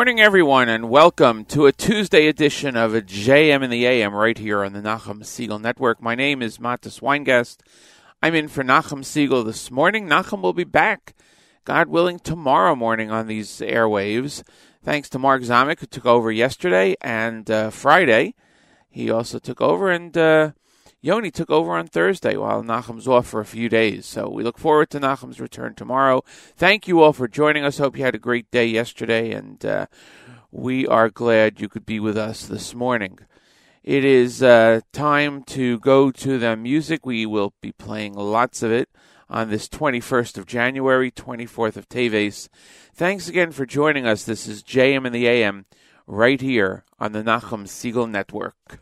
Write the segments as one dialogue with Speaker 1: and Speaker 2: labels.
Speaker 1: morning, everyone, and welcome to a Tuesday edition of a JM in the AM right here on the Nachum Segal Network. My name is Matis Weingast. I'm in for Nachum Segal this morning. Nachum will be back
Speaker 2: God willing, tomorrow morning on these airwaves. Thanks to Mark Zamek, who took over yesterday and uh, Friday. He also took over, and uh, Yoni took over on Thursday while Nachum's off for a few days. So we look forward to Nachum's return tomorrow. Thank you all for joining us. Hope you had a great day yesterday, and uh, we are glad you could be with us this morning. It is uh, time to go to the music. We will be playing lots of it on this 21st of January, 24th of Teves. Thanks again for joining us. This is JM and the AM right here on the Nachum Segal Network.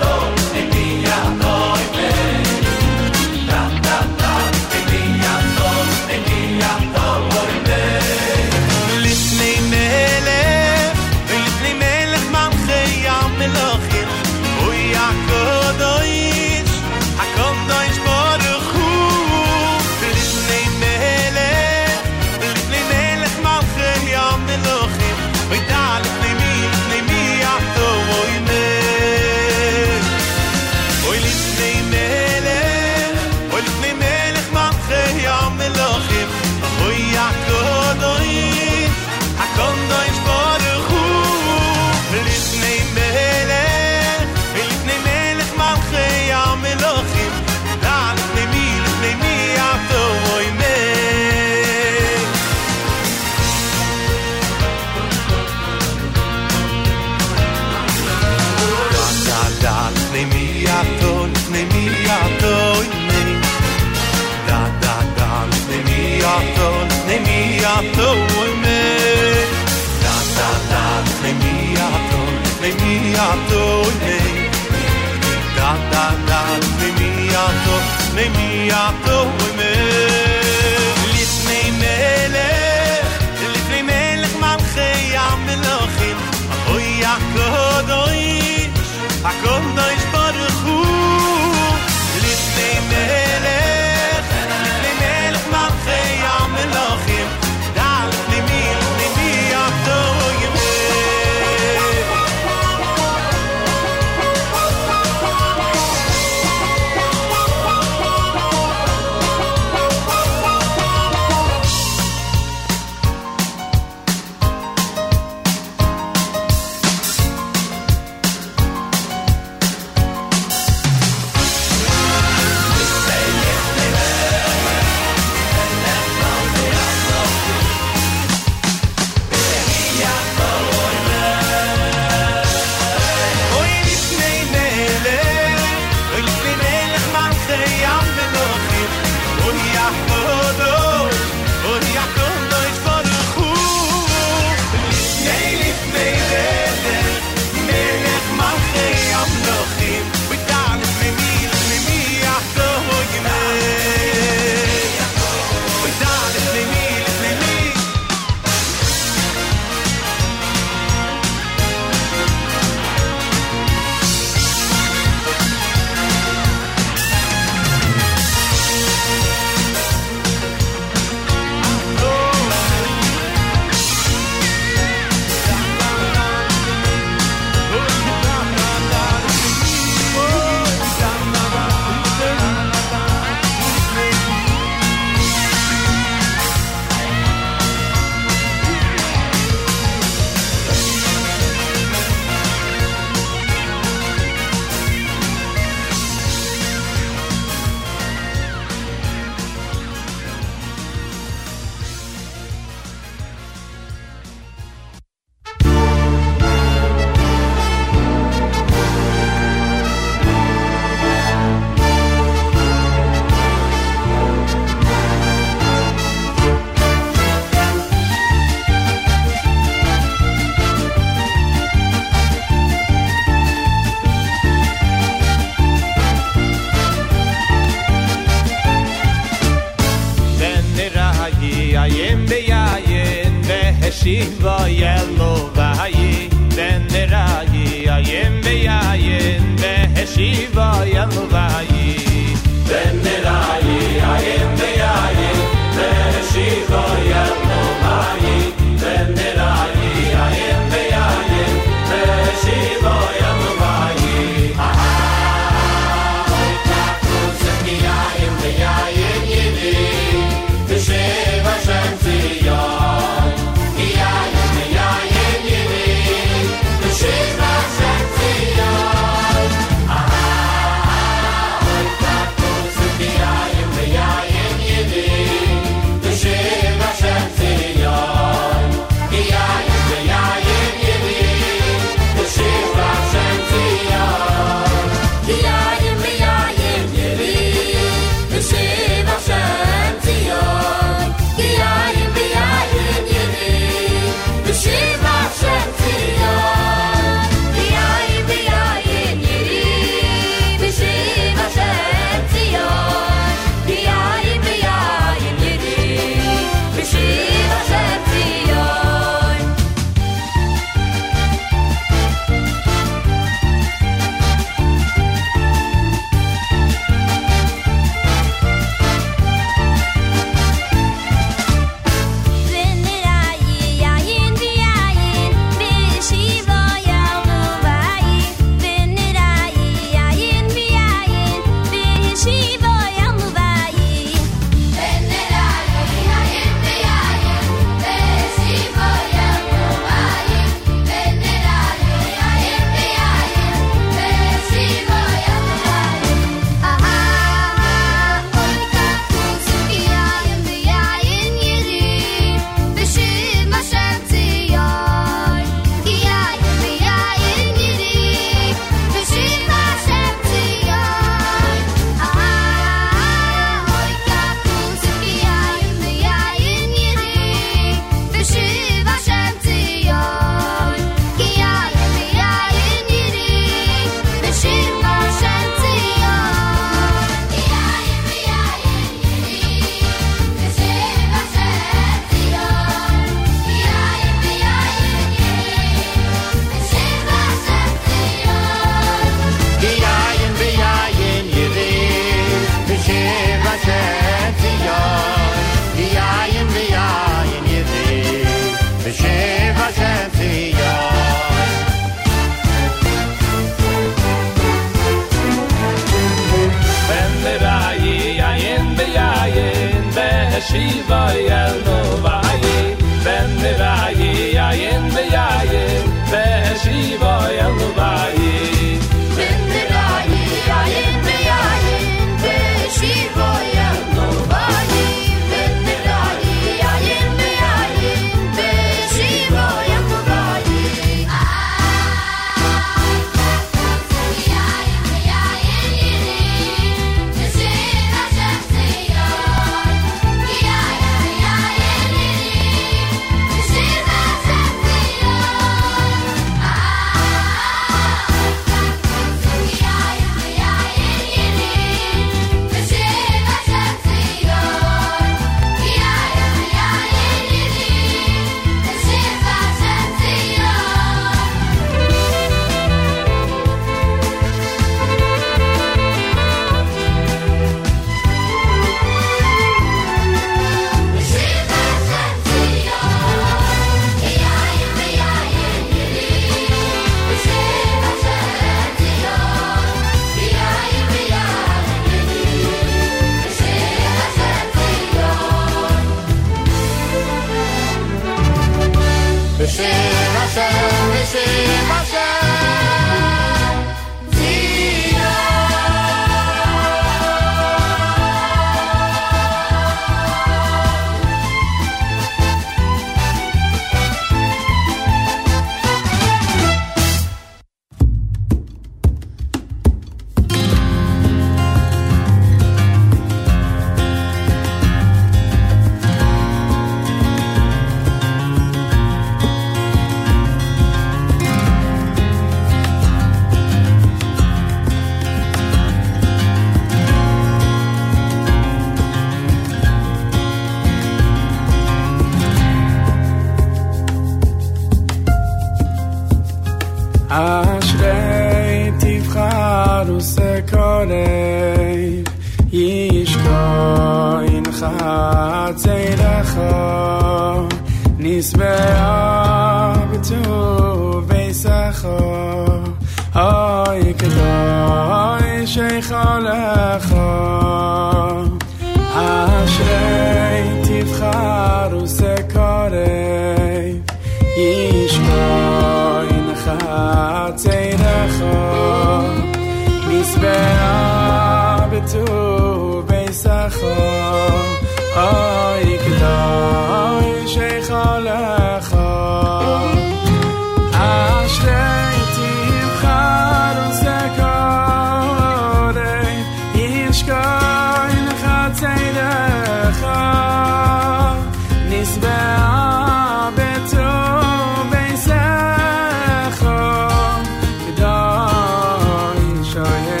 Speaker 3: Kedoy shoyechalecha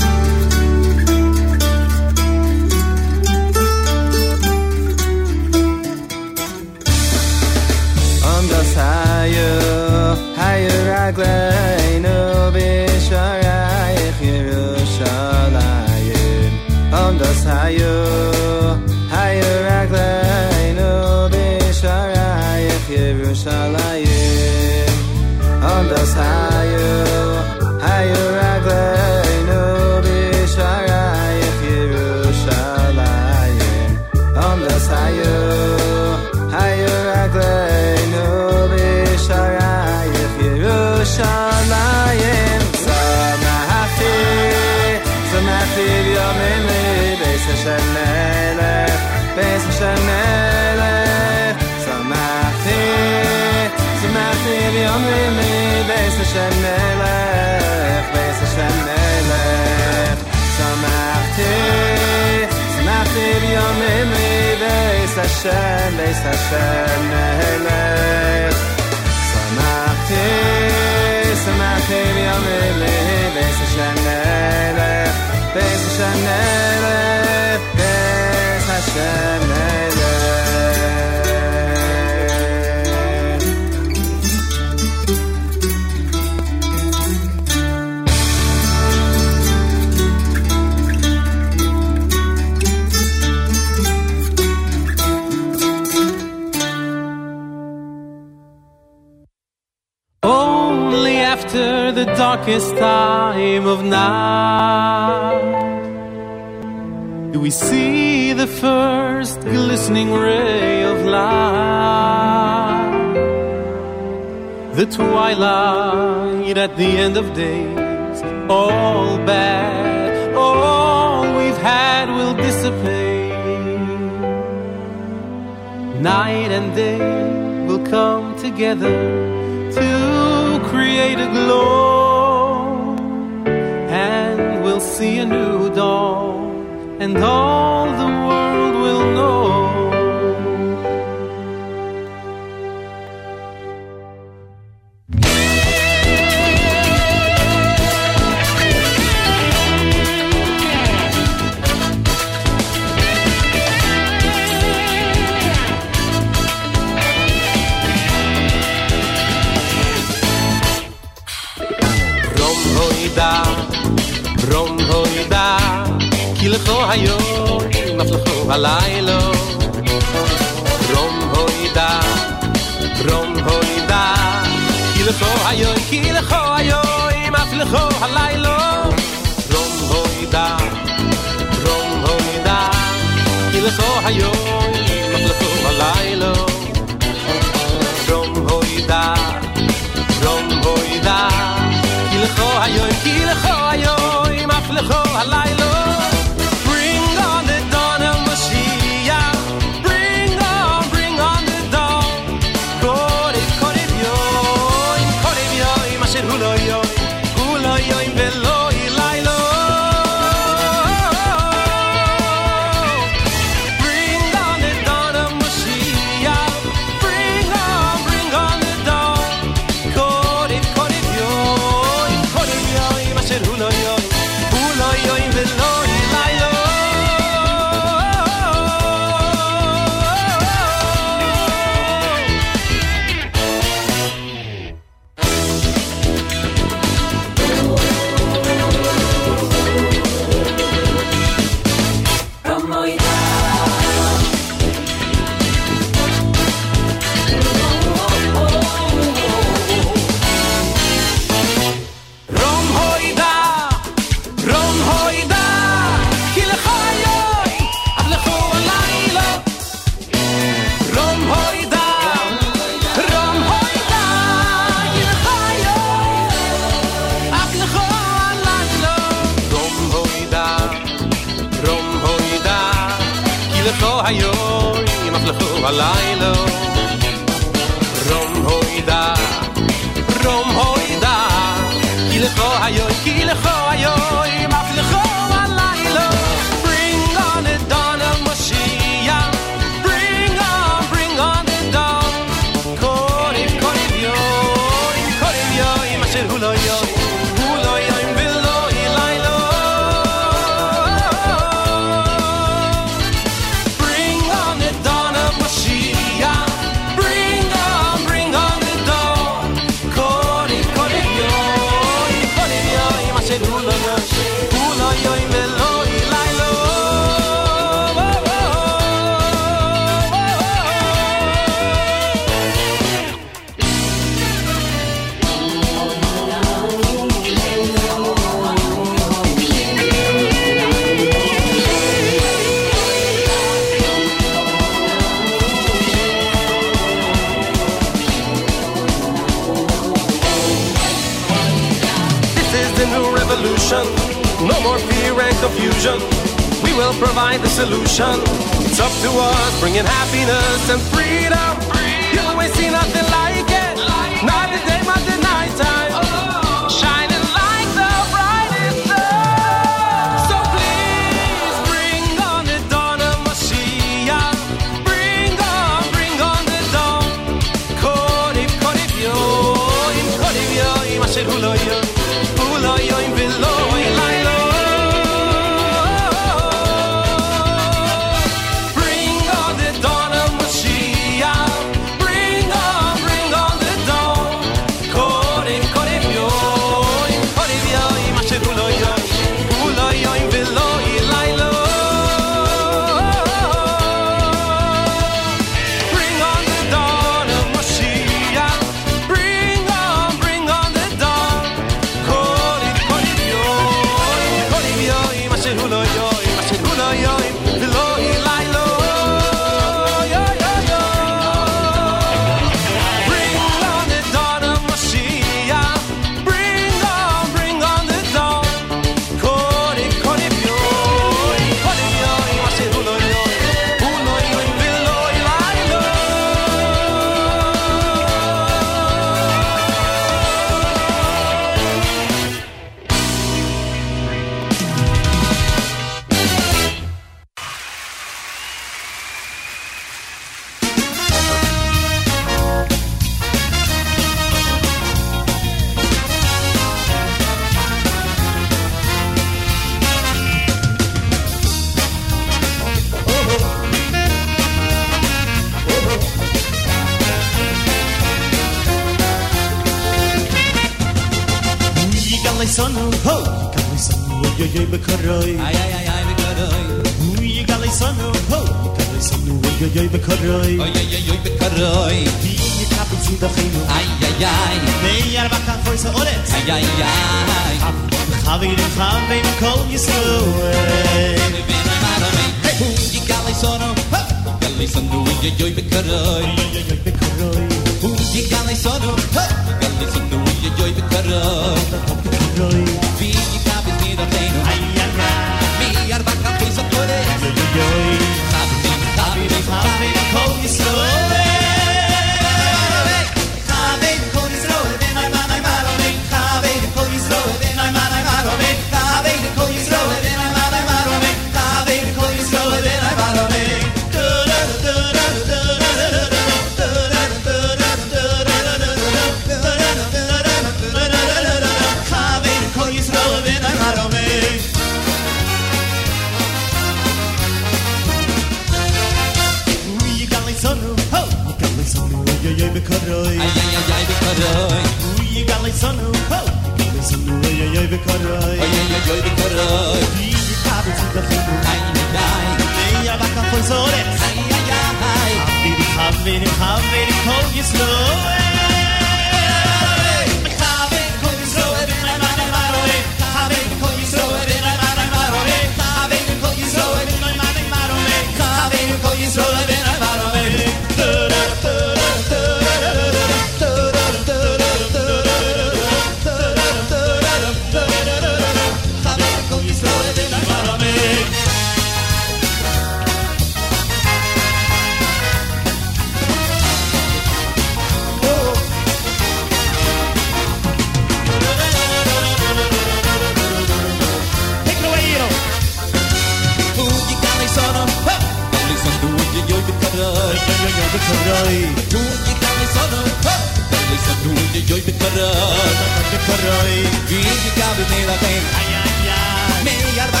Speaker 4: Ay, ay, ay.
Speaker 5: Me
Speaker 4: arda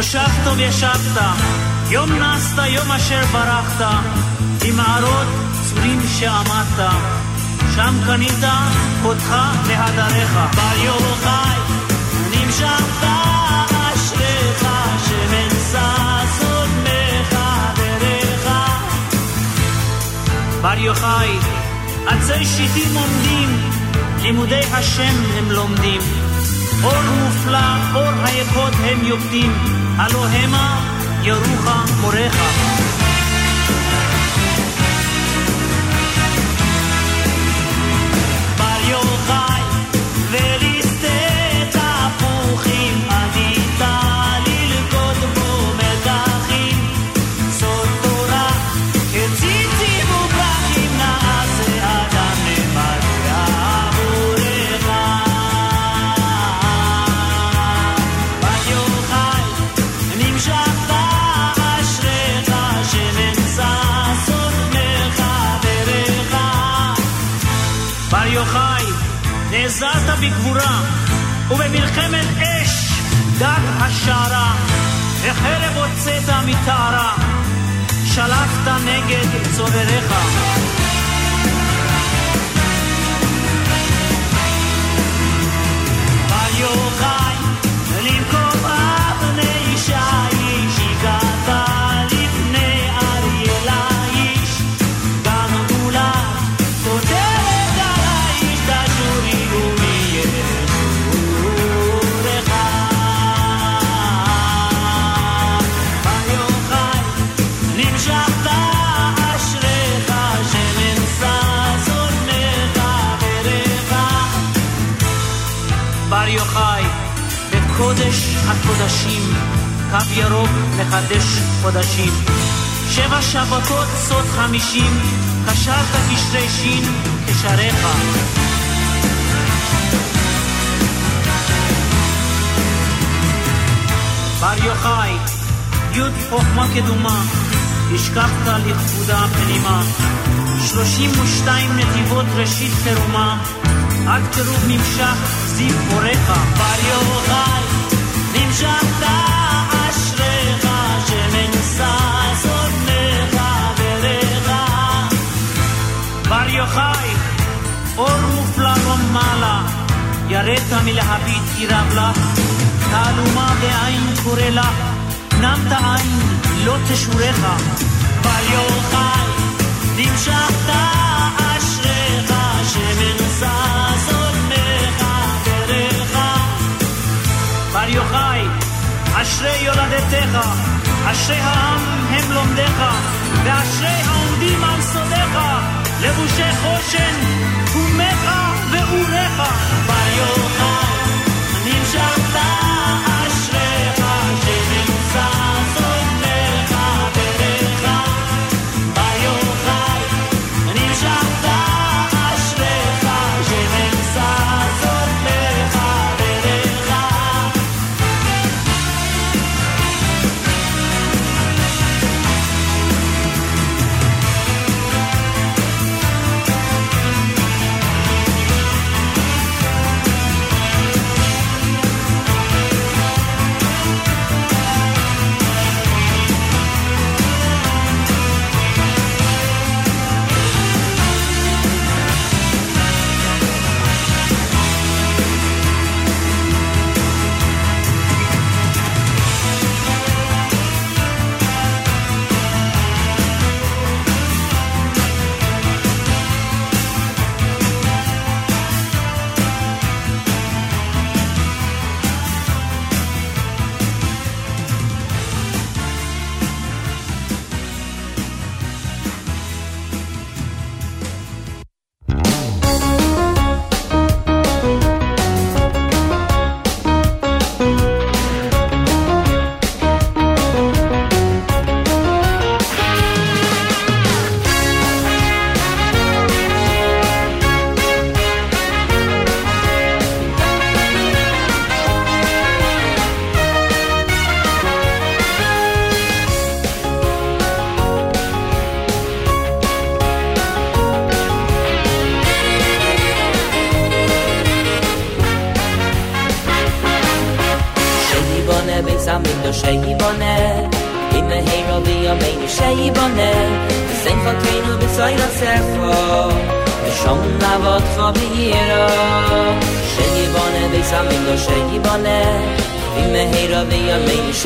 Speaker 4: מושב טוב ישבת, יום נסת, יום אשר ברחת, במערות צורים שעמדת, שם קנית אותך והדריך. בר יוחאי, נמשכת אשריך, שמן ששון מחבריך. בר יוחאי, עצי שיטים עומדים, לימודי השם הם לומדים. אור מופלא, אור היפות הם יוקדים, הלא המה ירוך מוריך. בר יוחאי, ולשדה תפוחים, נעזרת בגבורה, ובמלחמת אש דג השערה, וחרב הוצאת מטהרה, שלפת נגד צורריך. בר יוחאי, למקום הקודשים, קו ירוק לחדש חודשים. שבע שבתות סוד חמישים, קשרת קשרי שין כשריך. בר יוחאי, י' חוכמה קדומה, השקפת לכבודה פנימה. שלושים ושתיים נתיבות ראשית תרומה, עד קירוב נמשך זיו אורך. בר יוחאי, ירדת מלהביט כי רב לך, תעלומה בעין קורא לך, נמת עין לא תשורך. בל יוחאי, נמשכת אשריך, שמנוסס עוד מחבריך. בר יוחאי אשרי יולדתך, אשרי העם הם לומדיך, ואשרי העומדים על סודיך, לבושי חושן, תומך ואורך. בר יוחאי,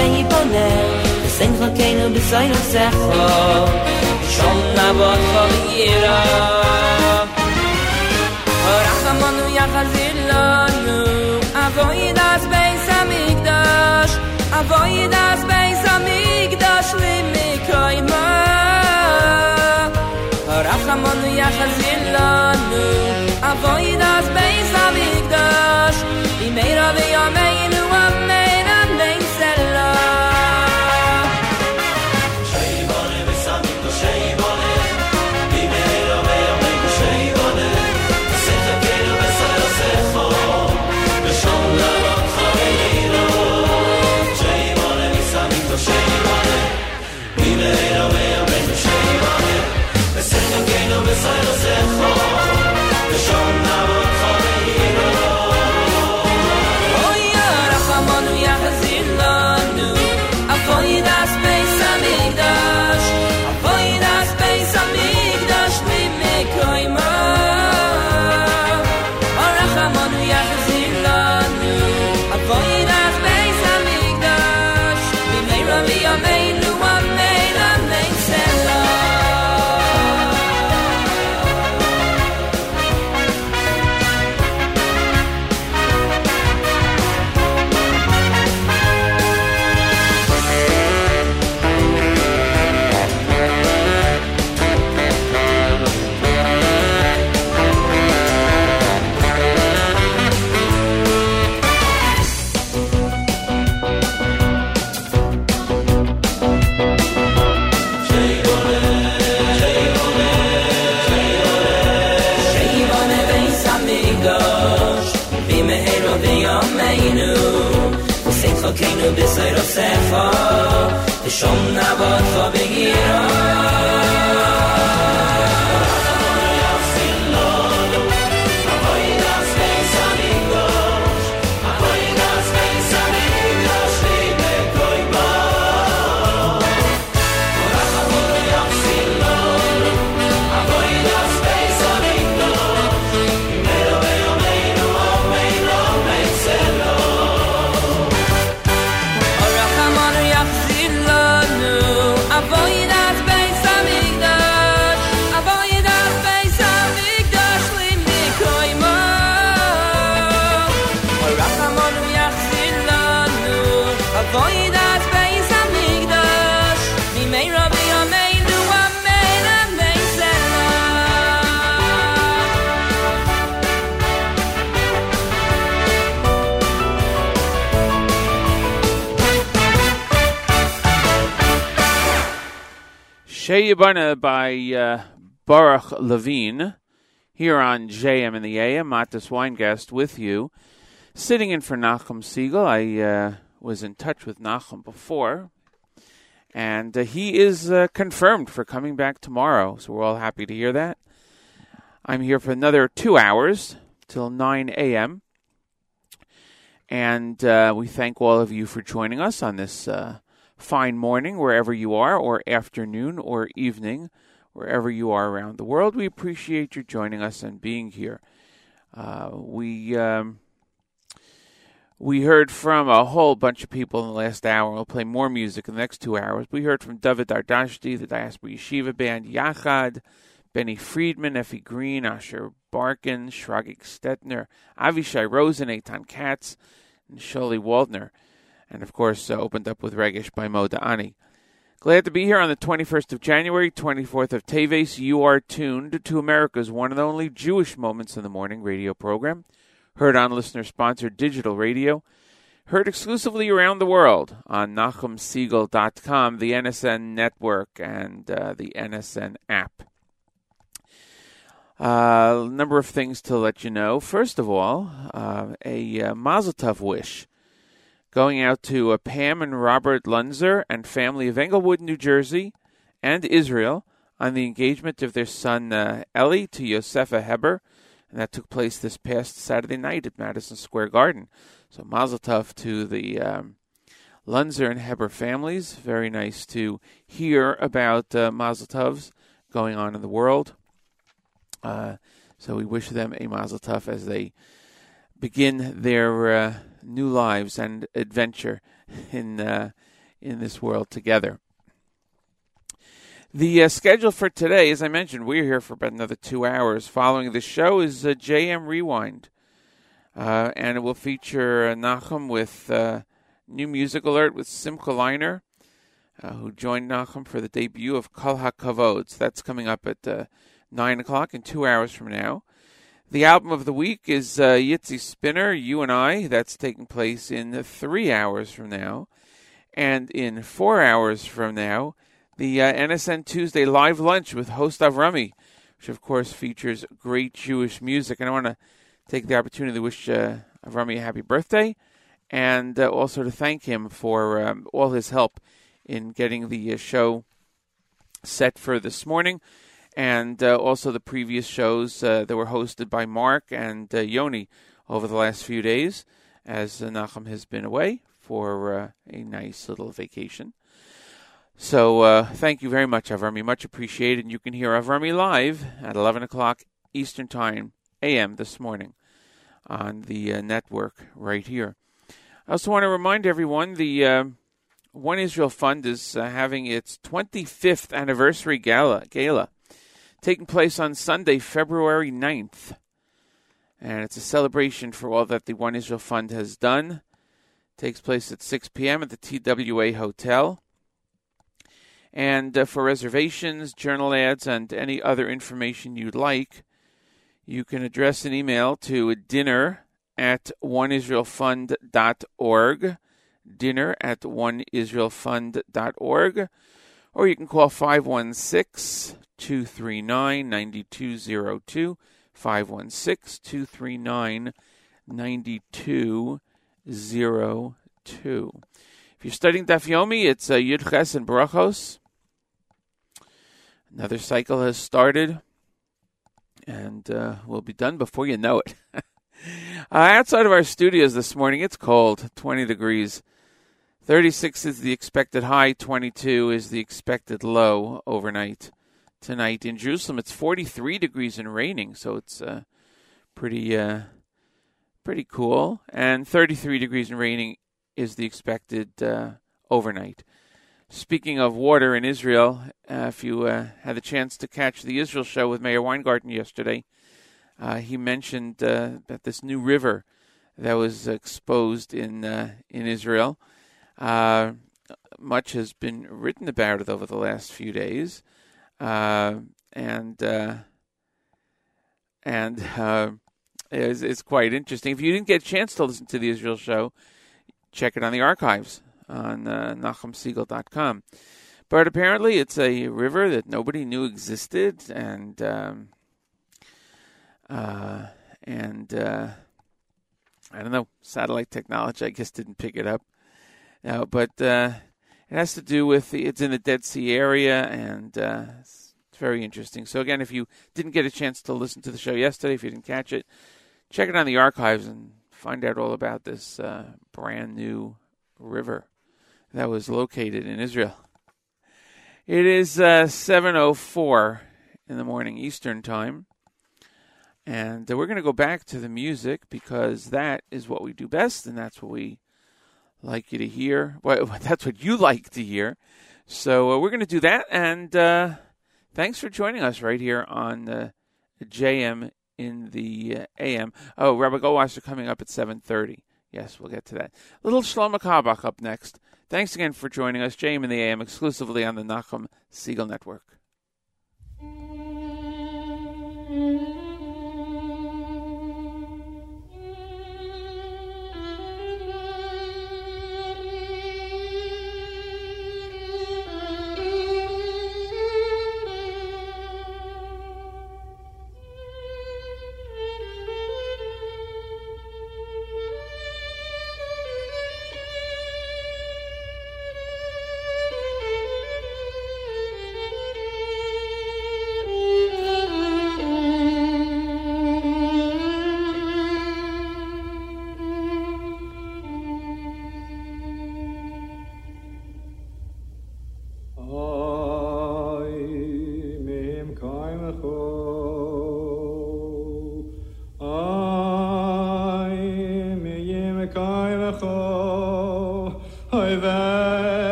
Speaker 6: sen i bonne Der sen von keiner bis sein und sehr froh Schon na wort von ihr. Rachamon u yachazir lanu Avoid as beis amigdash Avoid as beis amigdash Limi koima Rachamon u yachazir lanu Avoid as beis amigdash Imeira vi amigdash شم نباد تا بگیرم.
Speaker 1: Sheyabana by uh, Baruch Levine here on JM in the AM. Matis Weingast with you. Sitting in for Nachum Segal. I uh, was in touch with Nachum before, and uh, he is uh, confirmed for coming back tomorrow. So we're all happy to hear that. I'm here for another two hours till 9 a.m. And uh, we thank all of you for joining us on this uh, fine morning, wherever you are, or afternoon or evening, wherever you are around the world. We appreciate you joining us and being here. Uh, we um, we heard from a whole bunch of people in the last hour. We'll play more music in the next two hours. We heard from David Ardashti, the Diaspora Yeshiva Band, Yachad, Benny Friedman, Effie Green, Asher Barkin, Shragee Gestetner, Avishai Rosen, Eitan Katz, and Sholi Waldner and of course uh, opened up with Regish by Mo Ani. Glad to be here on the 21st of January, 24th of Teves. You are tuned to America's one and only Jewish Moments in the Morning radio program, heard on listener-sponsored digital radio, heard exclusively around the world on NachumSegal.com, the NSN network, and uh, the NSN app. A uh, number of things to let you know. First of all, uh, a uh, Mazel Tov wish going out to uh, Pam and Robert Lunzer and family of Englewood, New Jersey, and Israel on the engagement of their son uh, Ellie to Yosefa Heber, and that took place this past Saturday night at Madison Square Garden. So Mazel Tov to the um, Lunzer and Heber families. Very nice to hear about uh, Mazel Tovs going on in the world. Uh, so we wish them a Mazel Tov as they begin their uh, new lives and adventure in uh, in this world together. The uh, schedule for today, as I mentioned, we're here for about another two hours. Following the show is uh, JM Rewind, uh, and it will feature uh, Nachum with uh, new music alert with Simcha Leiner, uh, who joined Nachum for the debut of Kol HaKavod. So that's coming up at nine o'clock in two hours from now. The album of the week is uh, Yitzi Spinner, You and I. That's taking place in three hours from now. And in four hours from now, the uh, NSN Tuesday live lunch with host Avrami, which of course features great Jewish music. And I want to take the opportunity to wish uh, Avrami a happy birthday and uh, also to thank him for um, all his help in getting the uh, show set for this morning and uh, also the previous shows uh, that were hosted by Mark and uh, Yoni over the last few days, as uh, Nachum has been away for uh, a nice little vacation. So uh, thank you very much, Avrami. Much appreciated. And you can hear Avrami live at 11 o'clock Eastern Time, AM this morning on the network right here. I also want to remind everyone the One Israel Fund is having its 25th anniversary gala. gala taking place on Sunday, February 9th. And it's a celebration for all that the One Israel Fund has done. It takes place at 6 p.m. at the TWA Hotel. And uh, for reservations, journal ads, and any other information you'd like, you can address an email to dinner at oneisraelfund.org, dinner at oneisraelfund.org, or you can call 516 239 9202. 516 239 9202. If you're studying Daf Yomi, it's uh, Yud Ches and Brachos. Another cycle has started, and uh, we'll be done before you know it. uh, outside of our studios this morning, it's cold, 20 degrees. 36 is the expected high, 22 is the expected low overnight tonight in Jerusalem. It's 43 degrees and raining, so it's uh, pretty uh, pretty cool. And 33 degrees and raining is the expected uh, overnight. Speaking of water in Israel, uh, if you uh, had the chance to catch the Israel show with Meir Weingarten yesterday, uh, he mentioned that this new river that was exposed in in Israel. much has been written about it over the last few days and uh, and uh, it's, it's, quite interesting. If you didn't get a chance to listen to the Israel show, check it on the archives on uh, NachumSegal.com.
Speaker 7: But apparently, it's a river that nobody knew existed, and um, uh, and uh, I don't know, satellite technology, I guess, didn't pick it up. Uh, but uh, it has to do with the, it's in the Dead Sea area, and uh, it's, very interesting. So again, if you didn't get a chance to listen to the show yesterday, if you didn't catch it, check it on the archives and find out all about this uh, brand new river that was located in Israel. It is uh, 7:04 in the morning Eastern time. And uh, we're going to go back to the music because that is what we do best, and that's what we like you to hear. Well, that's what you like to hear. So uh, we're going to do that, and uh, thanks for joining us right here on uh, JM in the AM. Oh, Rabbi Goldwasser coming up at 7.30. Yes, we'll get to that. Little Shlomo Carlebach up next. Thanks again for joining us, JM in the AM, exclusively on the Nachum Segal Network.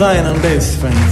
Speaker 8: Zion on bass, friends.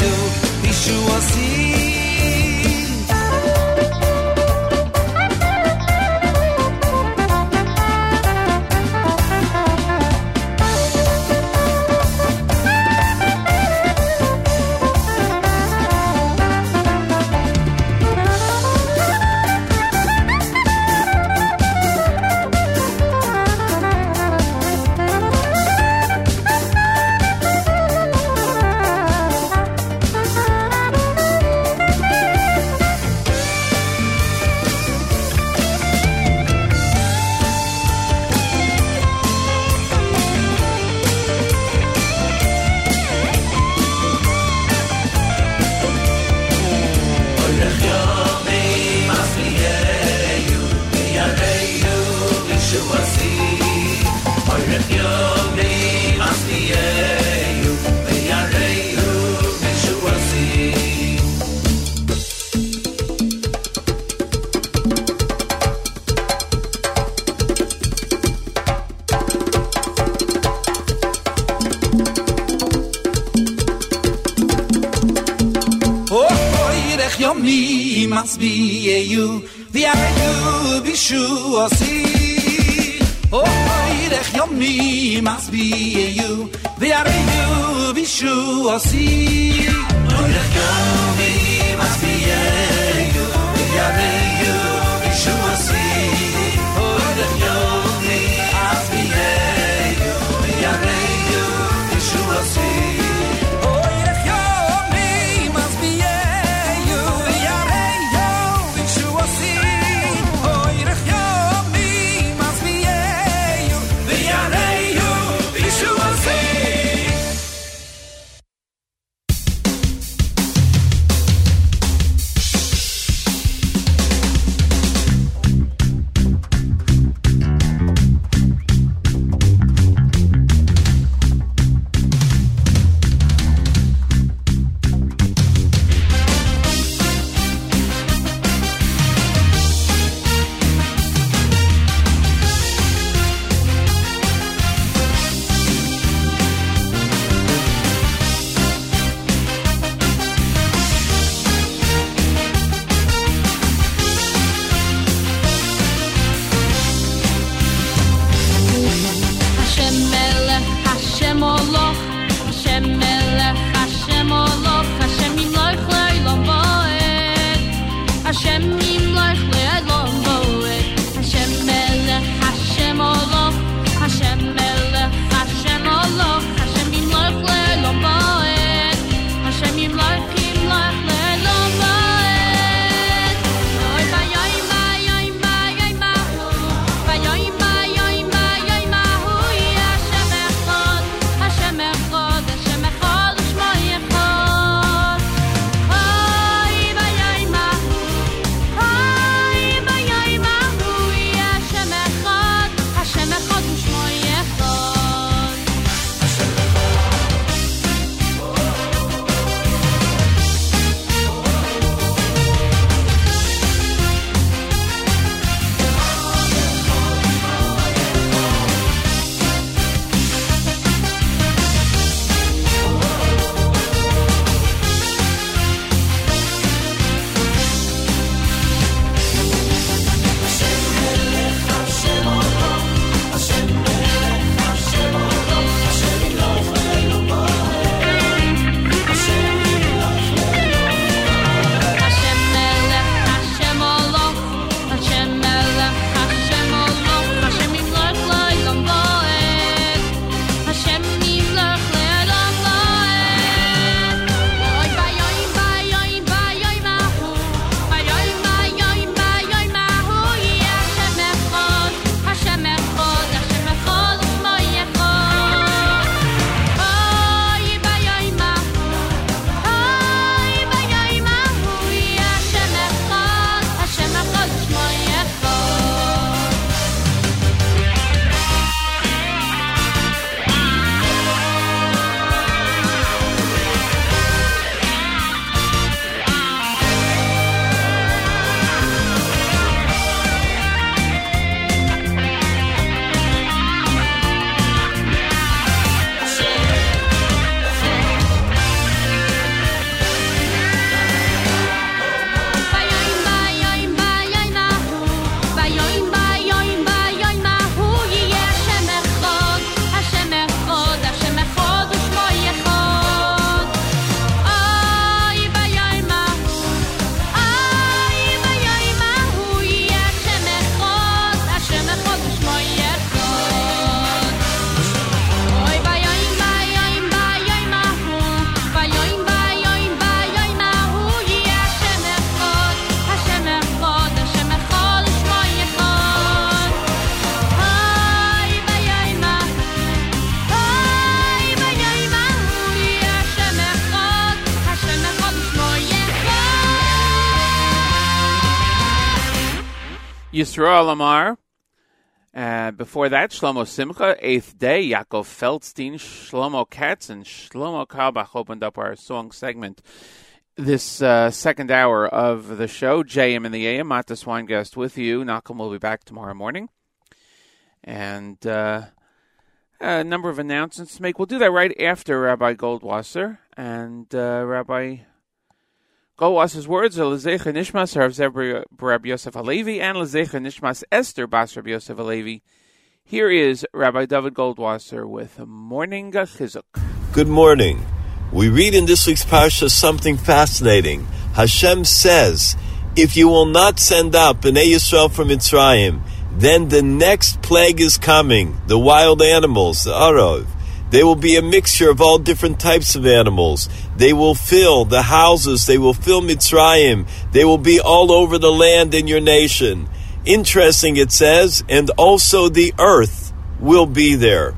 Speaker 9: you, Yeshua see.
Speaker 10: Sure
Speaker 1: Yisrael Amar. Uh, before that, Shlomo Simcha, Eighth Day, Yaakov Feldstein, Shlomo Katz, and Shlomo Carlebach opened up our song segment this uh, second hour of the show. JM in the AM, Matis Weingast with you. Malcolm will be back tomorrow morning. And uh, a number of announcements to make. We'll do that right after Rabbi Goldwasser. And uh, Rabbi Goldwasser's words Lezecha Nishmas Rav Yosef Halevi and Lezecha Nishmas Esther Bas Rabbi Yosef Halevi. Here is Rabbi David Goldwasser with Morning Chizuk.
Speaker 11: Good morning. We read in this week's parsha something fascinating. Hashem says, "If you will not send out Bnei Yisrael from Mitzrayim, then the next plague is coming: the wild animals, the arov. They will be a mixture of all different types of animals. They will fill the houses. They will fill Mitzrayim. They will be all over the land in your nation. Interesting, it says, and also the earth will be there,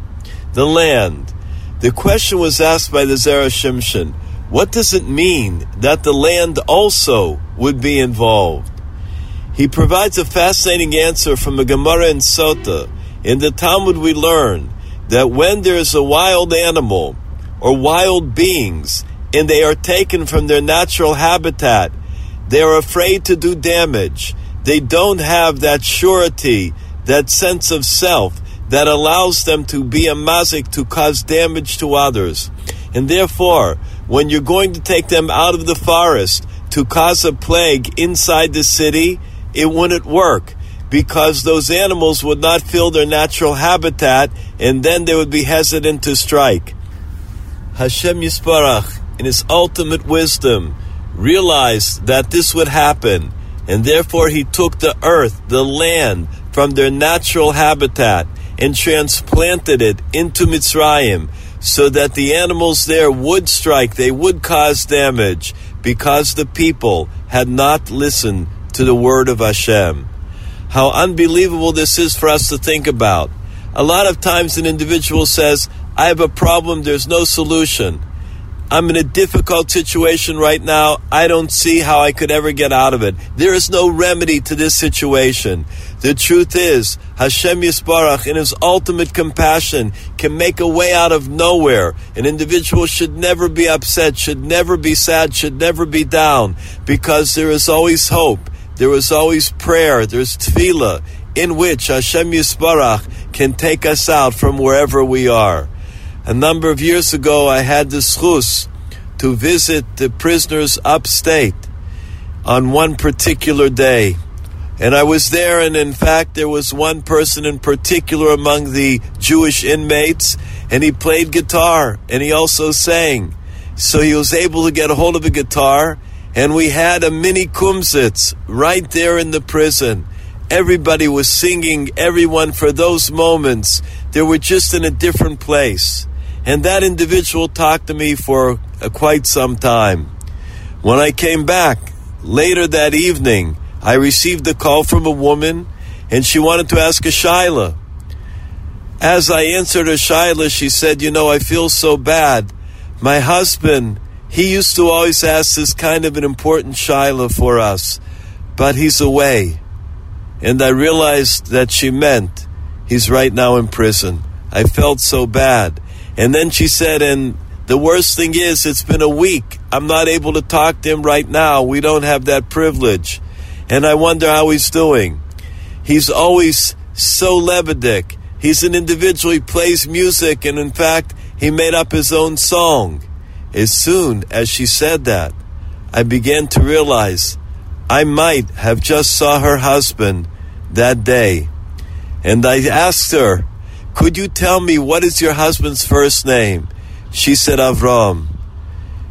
Speaker 11: the land." The question was asked by the Zera Shimshon, what does it mean that the land also would be involved? He provides a fascinating answer from a Gemara in Sota. In the Talmud we learn that when there is a wild animal or wild beings and they are taken from their natural habitat, they are afraid to do damage. They don't have that surety, that sense of self that allows them to be a mazik to cause damage to others. And therefore, when you're going to take them out of the forest to cause a plague inside the city, it wouldn't work because those animals would not fill their natural habitat and then they would be hesitant to strike. Hashem Yisbarach, in his ultimate wisdom, realized that this would happen and therefore he took the earth, the land, from their natural habitat and transplanted it into Mitzrayim so that the animals there would strike, they would cause damage because the people had not listened to the word of Hashem. How unbelievable this is for us to think about. A lot of times an individual says, I have a problem, there's no solution. I'm in a difficult situation right now. I don't see how I could ever get out of it. There is no remedy to this situation. The truth is, Hashem Yisbarach, in His ultimate compassion, can make a way out of nowhere. An individual should never be upset, should never be sad, should never be down, because there is always hope. There is always prayer. There's tefillah, in which Hashem Yisbarach can take us out from wherever we are. A number of years ago, I had the schus to visit the prisoners upstate on one particular day. And I was there, and in fact, there was one person in particular among the Jewish inmates, and he played guitar, and he also sang. So he was able to get a hold of a guitar, and we had a mini kumsitz right there in the prison. Everybody was singing, everyone for those moments. They were just in a different place. And that individual talked to me for uh, quite some time. When I came back later that evening, I received a call from a woman and she wanted to ask a Shaila. As I answered her Shaila, she said, You know, I feel so bad. My husband, he used to always ask this kind of an important Shaila for us, but he's away. And I realized that she meant he's right now in prison. I felt so bad. And then she said, and the worst thing is, it's been a week. I'm not able to talk to him right now. We don't have that privilege. And I wonder how he's doing. He's always so lebedik. He's an individual. He plays music, and in fact, he made up his own song. As soon as she said that, I began to realize I might have just saw her husband that day. And I asked her, could you tell me what is your husband's first name? She said Avram.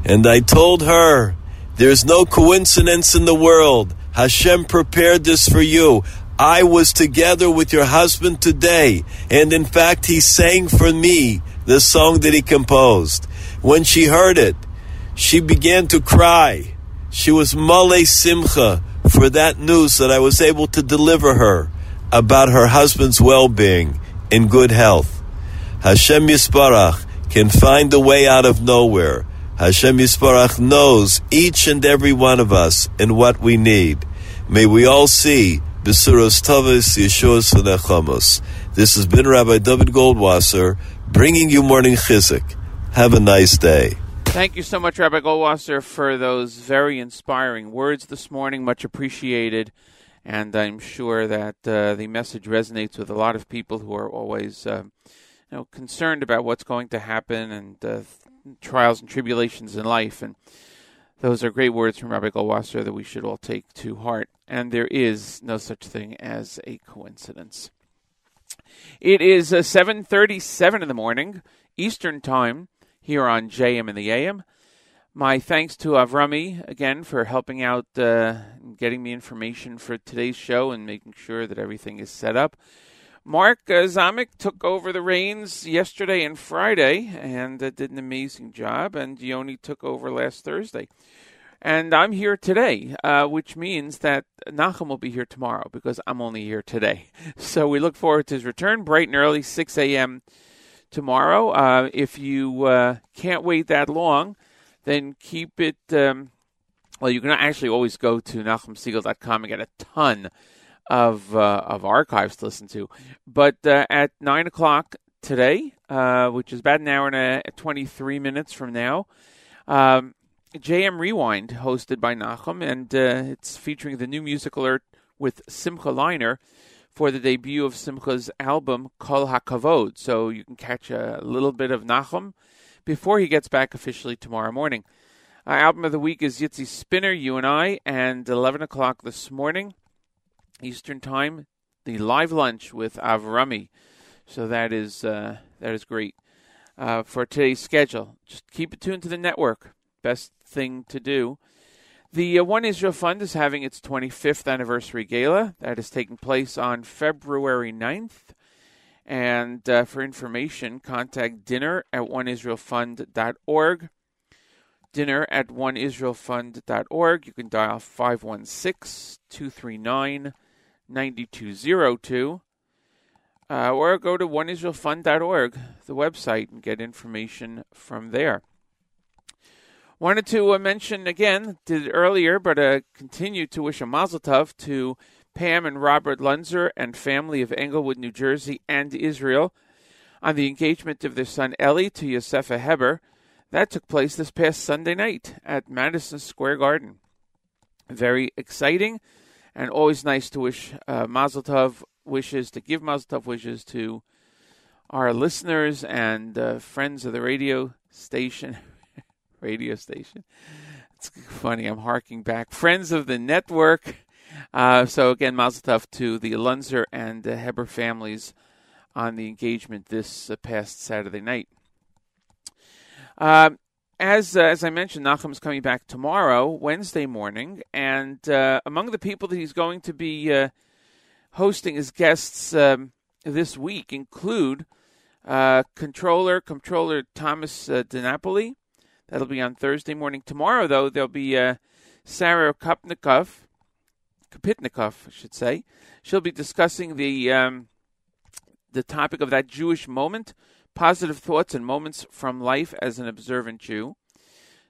Speaker 11: And I told her, there's no coincidence in the world. Hashem prepared this for you. I was together with your husband today, and in fact, he sang for me the song that he composed. When she heard it, she began to cry. She was male simcha for that news that I was able to deliver her about her husband's well being in good health. Hashem Yisbarach can find a way out of nowhere. Hashem Yisbarach knows each and every one of us and what we need. May we all see Besuros Tavis, Yeshuas V'nechamos. This has been Rabbi David Goldwasser bringing you morning chizuk. Have a nice day.
Speaker 1: Thank you so much, Rabbi Goldwasser, for those very inspiring words this morning. Much appreciated. And I'm sure that uh, the message resonates with a lot of people who are always uh, you know, concerned about what's going to happen and uh, trials and tribulations in life. And those are great words from Rabbi Goldwasser that we should all take to heart. And there is no such thing as a coincidence. It is uh, 7:37 in the morning, Eastern Time, here on JM in the AM. My thanks to Avrami again for helping out, uh, getting me information for today's show and making sure that everything is set up. Mark uh, Zamek took over the reins yesterday and Friday and uh, did an amazing job, and Yoni took over last Thursday. And I'm here today, uh, which means that Nachum will be here tomorrow because I'm only here today. So we look forward to his return bright and early, 6 a.m. tomorrow. Uh, if you uh, can't wait that long, then keep it. Um, well, you can actually always go to NachumSegal.com and get a ton of uh, of archives to listen to. But uh, at nine o'clock today, uh, which is about an hour and a, 23 minutes from now, um, JM Rewind, hosted by Nachum, and uh, it's featuring the new music alert with Simcha Leiner for the debut of Simcha's album Kol HaKavod. So you can catch a little bit of Nachum before he gets back officially tomorrow morning. Our album of the week is Yitzi Spinner, You and I, and 11 o'clock this morning. Eastern Time, the live lunch with Avrami. So that is uh, that is great uh, for today's schedule. Just keep it tuned to the network. Best thing to do. The uh, One Israel Fund is having its 25th anniversary gala. That is taking place on February 9th. And uh, for information, contact dinner at oneisraelfund.org. Dinner at oneisraelfund.org. You can dial 516 239 9202. Uh, or go to oneisraelfund.org, the website, and get information from there. Wanted to uh, mention again, did earlier, but uh, continue to wish a mazel tov to Pam and Robert Lunzer and family of Englewood, New Jersey, and Israel on the engagement of their son Ellie to Yosefa Heber. That took place this past Sunday night at Madison Square Garden. Very exciting and always nice to wish uh, Mazel Tov wishes, to give Mazel Tov wishes to our listeners and uh, friends of the radio station. radio station. It's funny, I'm harking back. Friends of the network. Uh, so again, Mazel Tov to the Lunzer and uh, Heber families on the engagement this uh, past Saturday night. Um, as uh, as I mentioned, Nachum's coming back tomorrow, Wednesday morning, and uh, among the people that he's going to be uh, hosting as guests um, this week include uh, controller controller Thomas uh, DiNapoli. That'll be on Thursday morning. Tomorrow, though, there'll be uh, Sarah Kopnikov, Kapitnikov, I should say. She'll be discussing the um, the topic of that Jewish moment positive thoughts and moments from life as an observant Jew.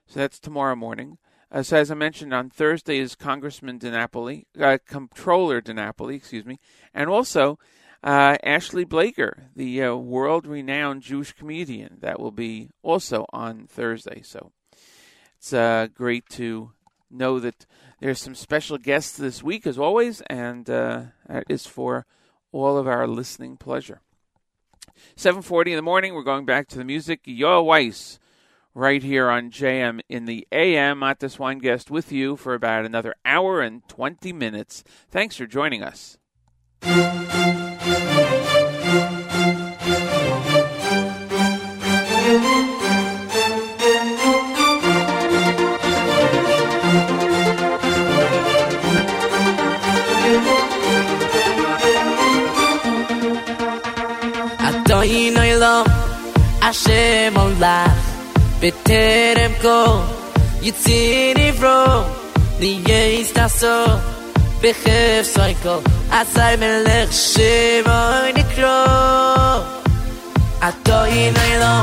Speaker 1: So that's tomorrow morning. Uh, so as I mentioned, on Thursday is Congressman DiNapoli, uh, Comptroller DiNapoli, excuse me, and also uh, Ashley Blaker, the uh, world-renowned Jewish comedian. That will be also on Thursday. So it's uh, great to know that there's some special guests this week, as always, and uh, that is for all of our listening pleasure. 7:40 in the morning. We're going back to the music. Yoel Weiss, right here on JM in the AM. Matis Weingast with you for about another hour and 20 minutes. Thanks for joining us.
Speaker 6: Hashem olach Beterem kol Yitzini vro Niyeh istaso Bechef soiko Azay melech shemoy nikro Ato inay lo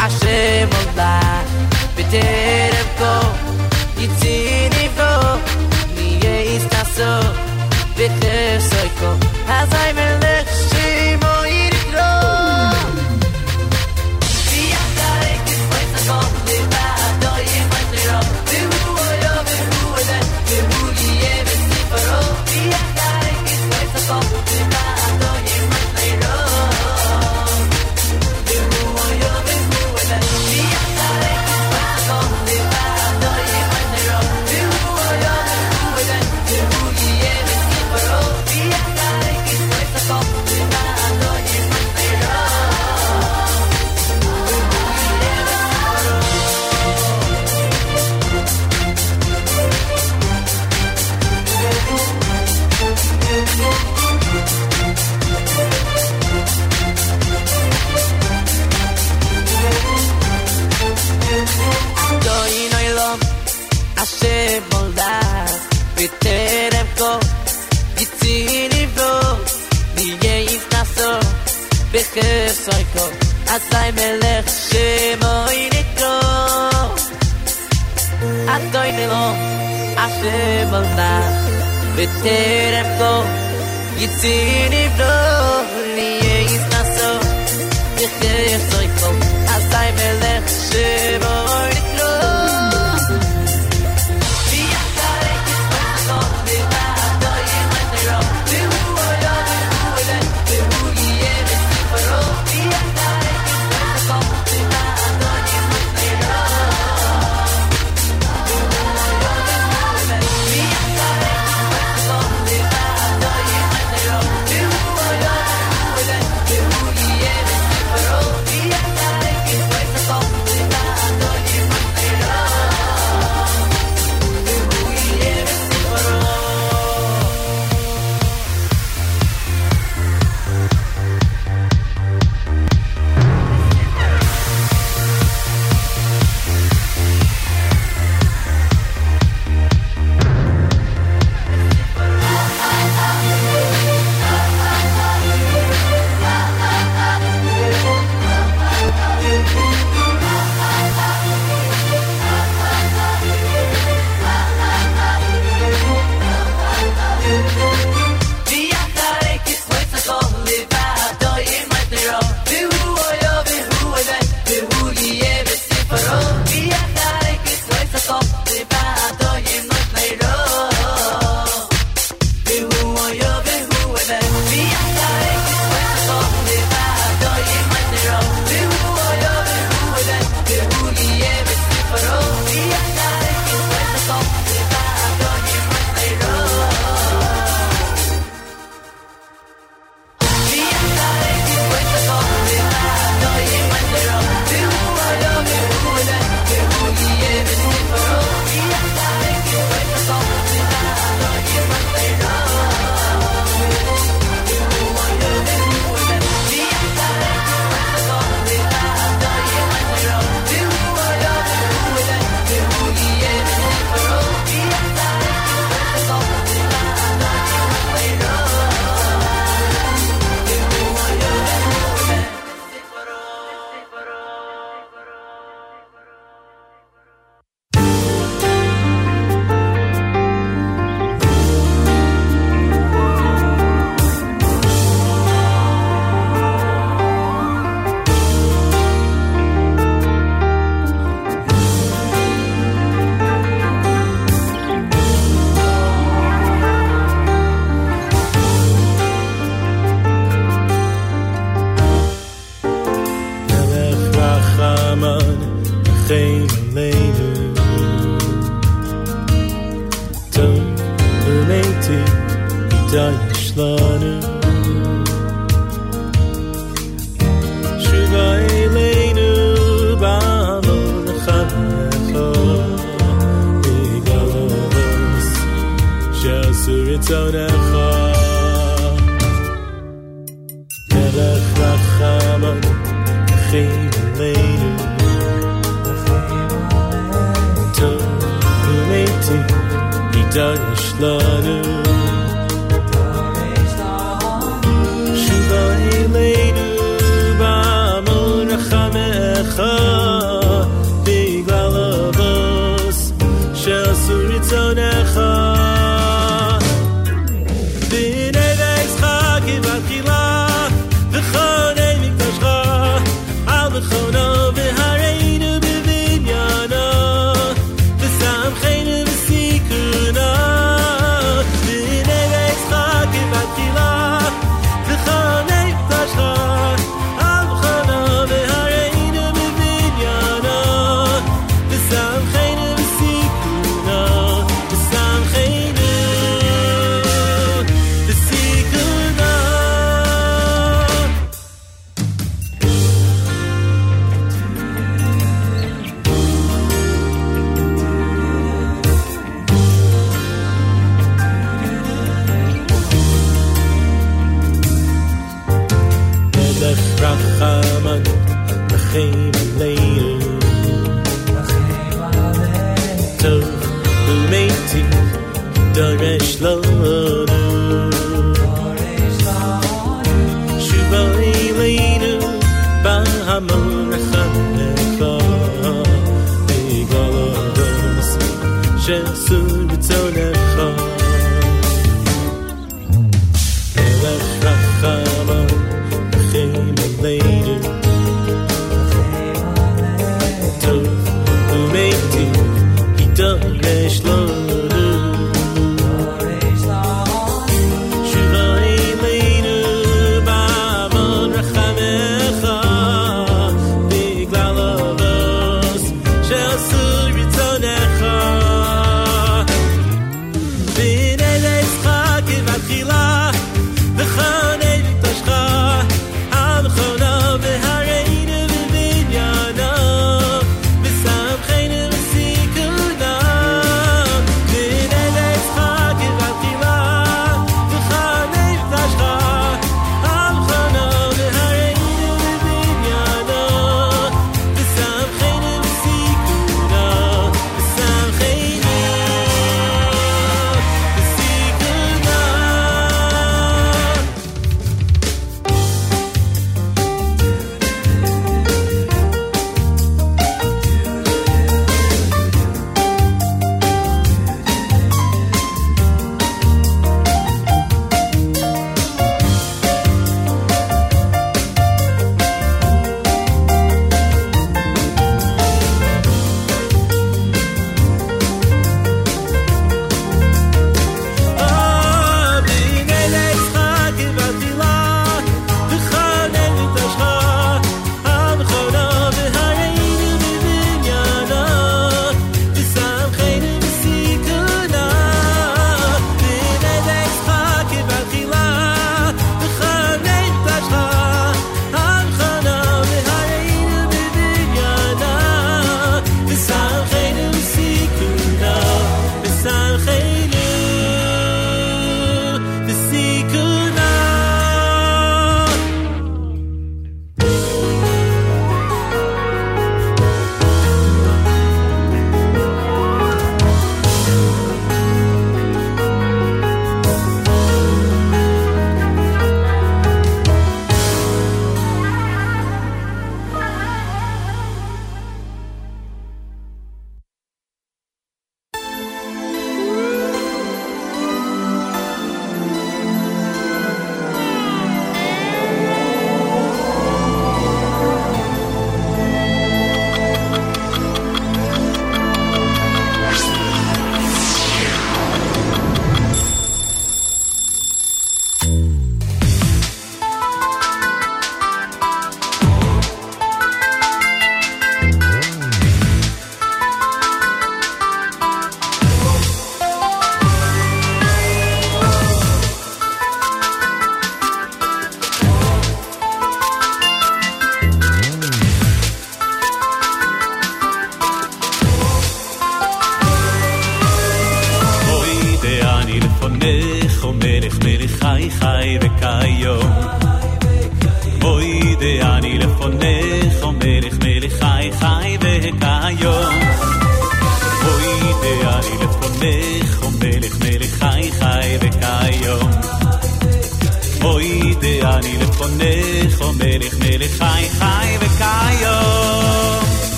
Speaker 6: Hashem olach Beterem kol Yitzini vro Niyeh istaso
Speaker 12: Bechef soiko Azay melech
Speaker 13: Bitter and go Get לי the blood not so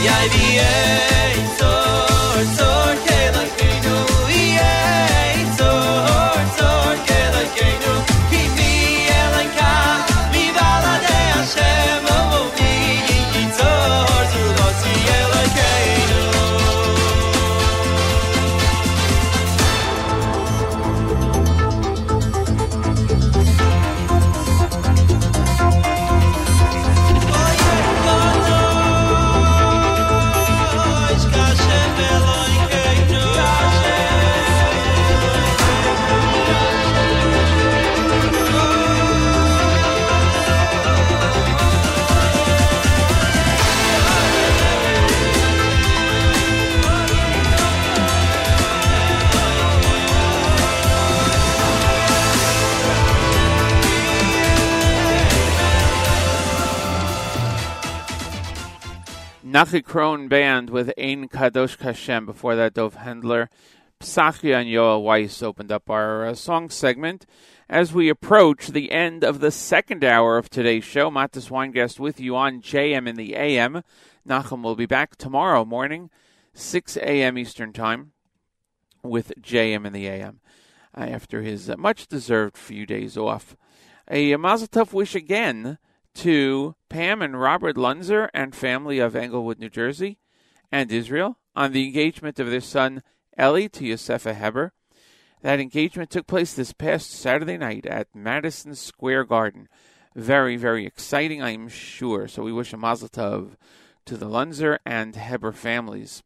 Speaker 13: Bien, tzor,
Speaker 1: Nachi Krohn Band with Ein Kadosh Kashem. Before that, Dov Hendler, Psachia and Yoel Weiss opened up our uh, song segment. As we approach the end of the second hour of today's show, Matis Weingast with you on JM in the AM. Nachum will be back tomorrow morning, 6 a.m. Eastern Time, with JM in the AM uh, after his uh, much deserved few days off. A Mazel Tov wish again to Pam and Robert Lunzer and family of Englewood, New Jersey, and Israel on the engagement of their son Ellie to Yosefa Heber. That engagement took place this past Saturday night at Madison Square Garden. Very, very exciting, I'm sure. So we wish a Mazel Tov to the Lunzer and Heber families,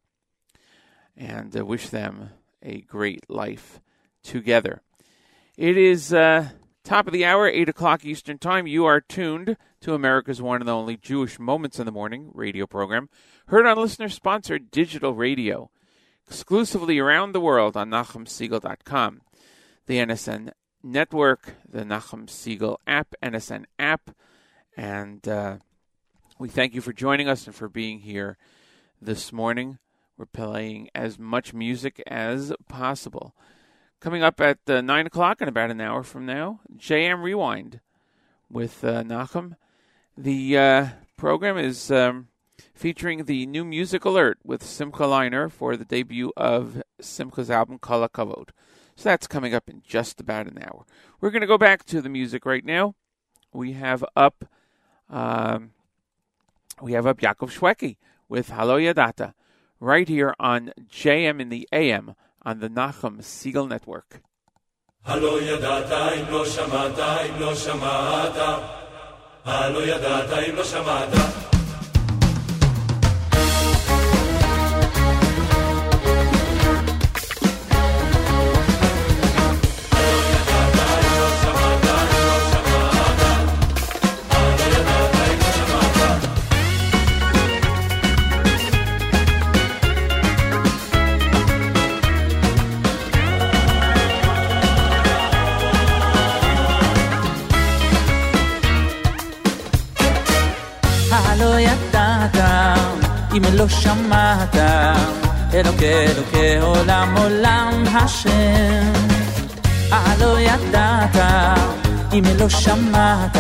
Speaker 1: and uh, wish them a great life together. It is uh, top of the hour, 8 o'clock Eastern Time. You are tuned to America's one and only Jewish Moments in the Morning radio program, heard on listener sponsored digital radio, exclusively around the world on NachumSegal.com, the NSN network, the Nachum Segal app, NSN app, and uh, we thank you for joining us and for being here this morning. We're playing as much music as possible. Coming up at uh, 9 o'clock in about an hour from now, JM Rewind with uh, Nachum. The uh, program is um, featuring the new music alert with Simcha Leiner for the debut of Simcha's album Kala Kavod. So that's coming up in just about an hour. We're going to go back to the music right now. We have up, um, we have up Yaakov Shwekey with Halo Yadata right here on JM in the AM on the Nachum Segal Network.
Speaker 14: לא שמעת,
Speaker 6: אלוקי אלוקי עולם עולם השם. הלא ידעת, אם לא שמעת,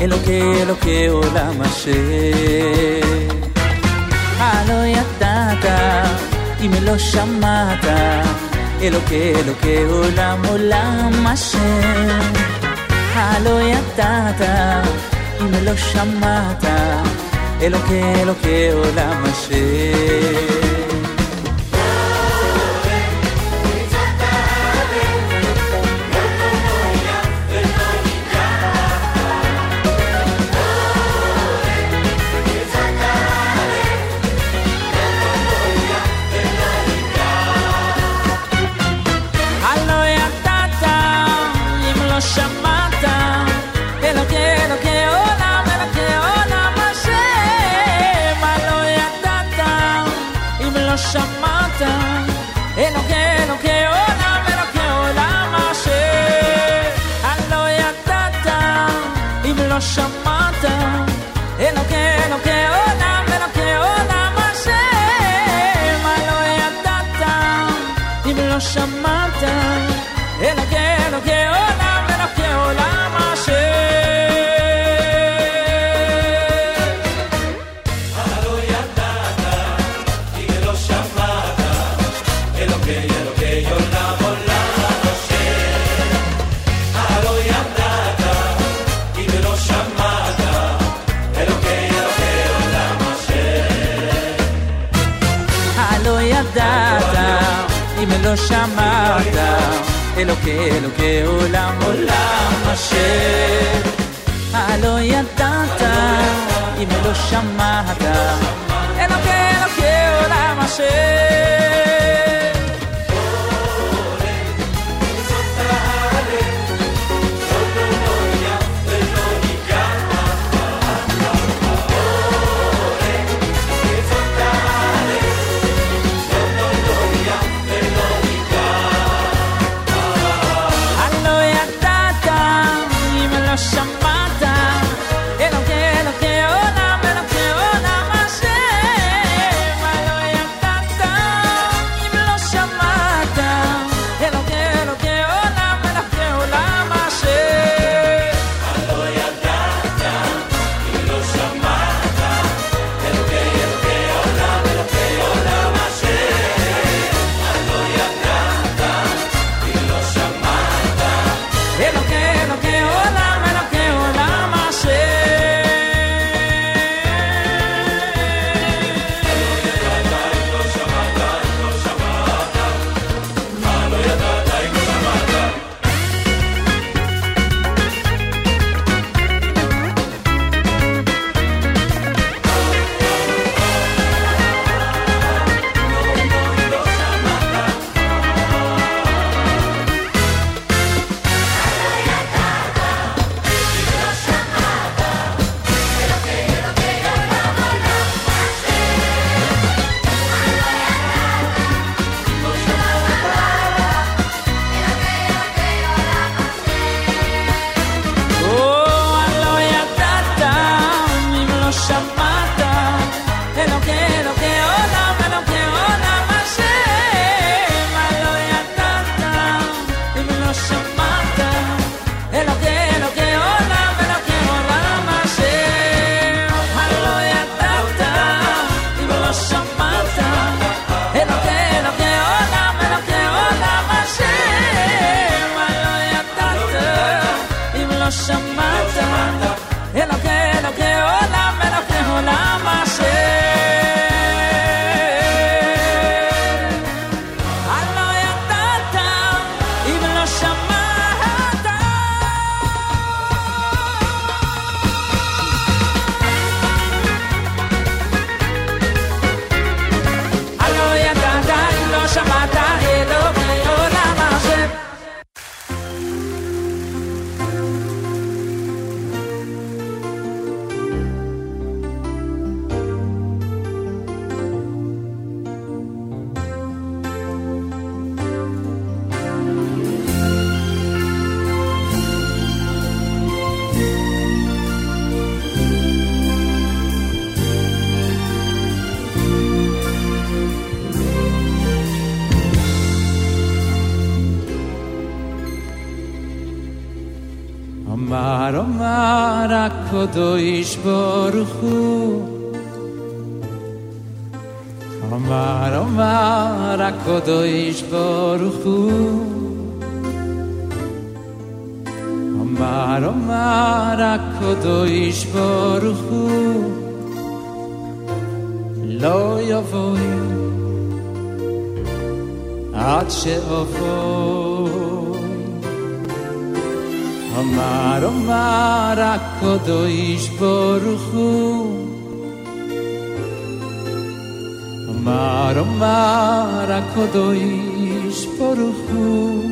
Speaker 6: אלוקי אלוקי עולם השם. הלא ידעת, אם לא שמעת, אלוקי אלוקי עולם עולם השם. הלא ידעת, אם לא שמעת, אלוקי אלוקי עולם השם. אלוקי אלוקי עולם עולם השם. הלא ידעת, אם לא שמעת, אלוקי אלוקי עולם השם.
Speaker 10: אמר הקדוש ברוך הוא.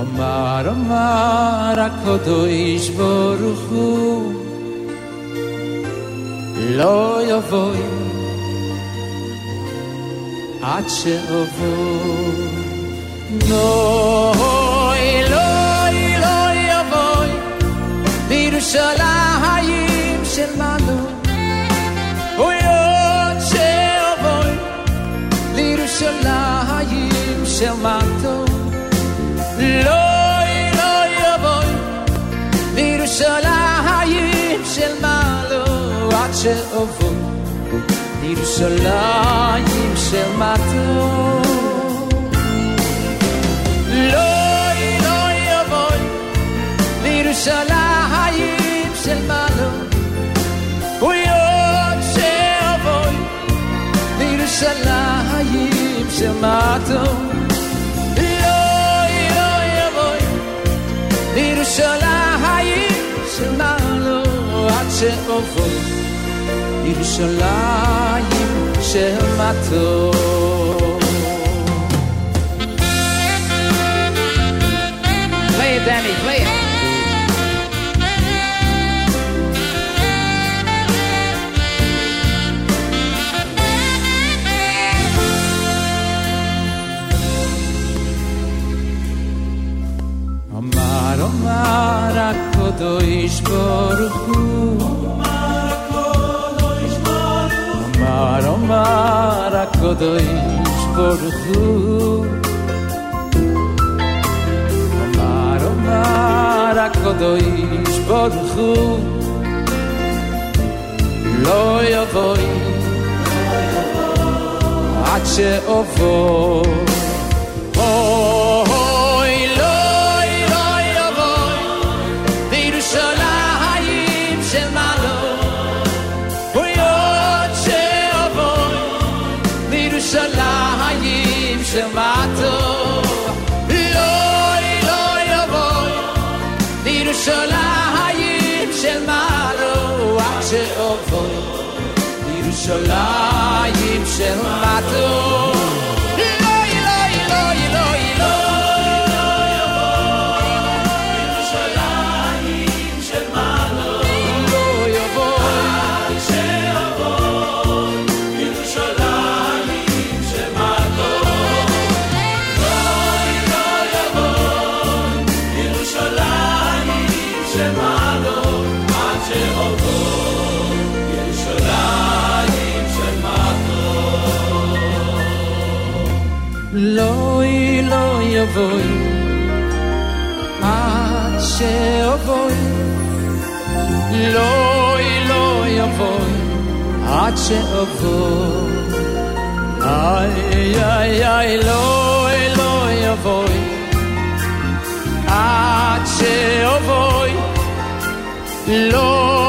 Speaker 10: אמר אמר הקדוש ברוך הוא לא יבואי עד שאבוא. נוי לוי לוי יבוי בירושלים schermato Loi, loi, voi Lirusolayim shel malo Ad she'ovu Lirusolayim shel mato Loi, loi, voi Lirusolayim shel malo Uyot she'ovu Lirusolayim shel mato לירושלים של מעלו עד שאבוי לירושלים של מעטו Play it, Danny, play it. הקדוש ברוך הוא אמר אמר הקדוש ברוך הוא אמר אמר הקדוש ברוך הוא לא יבואי עד שאבוא
Speaker 15: in voi. Pace a voi. Loi, loi a voi. Pace a voi. Ai, ai, ai Loi, loi a voi. Pace a voi. Loi,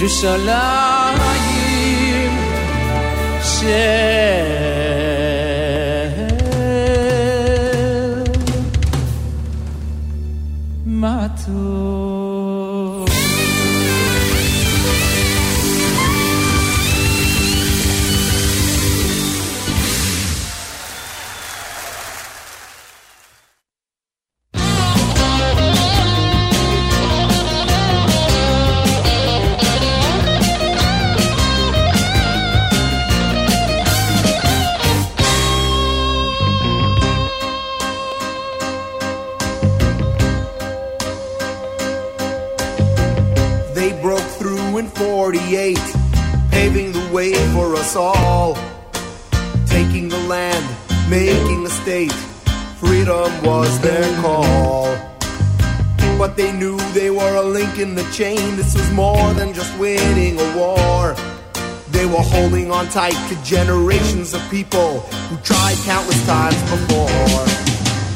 Speaker 15: לירושלים של
Speaker 16: State, freedom was their call. But they knew they were a link in the chain. This was more than just winning a war. They were holding on tight to generations of people who tried countless times before.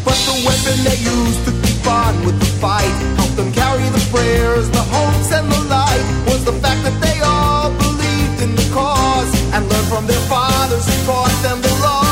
Speaker 16: But the weapon they used to keep on with the fight helped them carry the prayers, the hopes, and the light was the fact that they all believed in the cause and learned from their fathers who taught them the laws.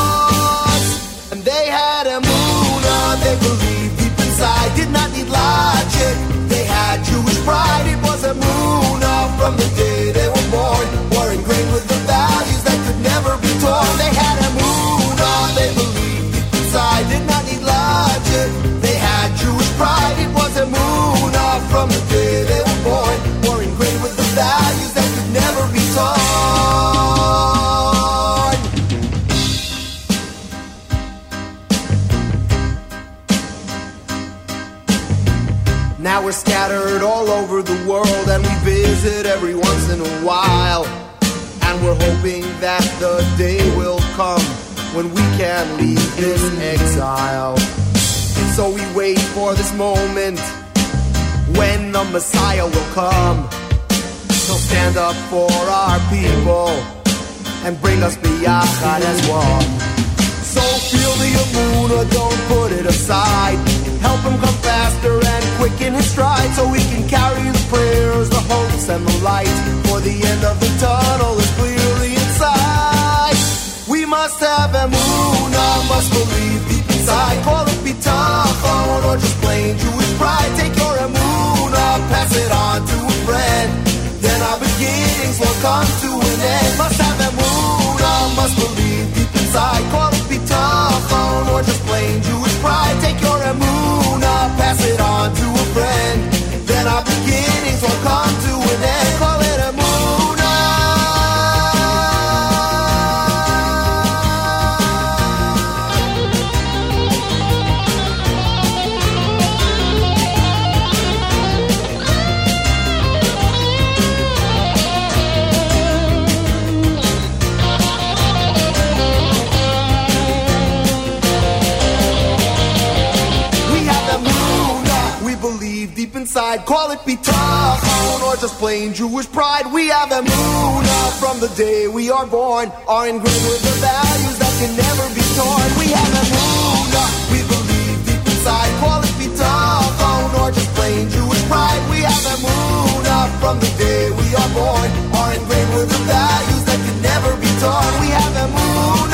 Speaker 16: They believed deep inside, did not need logic. They had Jewish pride, it was a moon from the day they were born, were ingrained with the values that could never be torn. They had a moon they believed deep inside, did not need logic. They had Jewish pride, it was a moon from the day we're hoping that the day will come when we can leave this exile. So we wait for this moment when the Messiah will come. He'll stand up for our people and bring us biyachad as one. So feel the Amuna, don't put it aside. Help him come faster and quicken his stride so we can carry the prayers, the hopes, and the light. For the end of the tunnel is. We must have emun, must believe deep inside. Call it bitachon or just plain Jewish pride. Take your emun, pass it on to a friend. Then our beginnings will come to an end. Must have emun, must believe deep inside. Call it bitachon or just plain Jewish pride. Take your emun, pass it on to a friend. Then our beginnings will come to inside. Call it bitachon or just plain Jewish pride. We have the moon from the day we are born. Are ingrained with the values that can never be torn. We have the moon. We believe deep inside. Call it bitachon or just plain Jewish pride. We have the moon from the day we are born. Are ingrained with the values that can never be torn. We have the moon.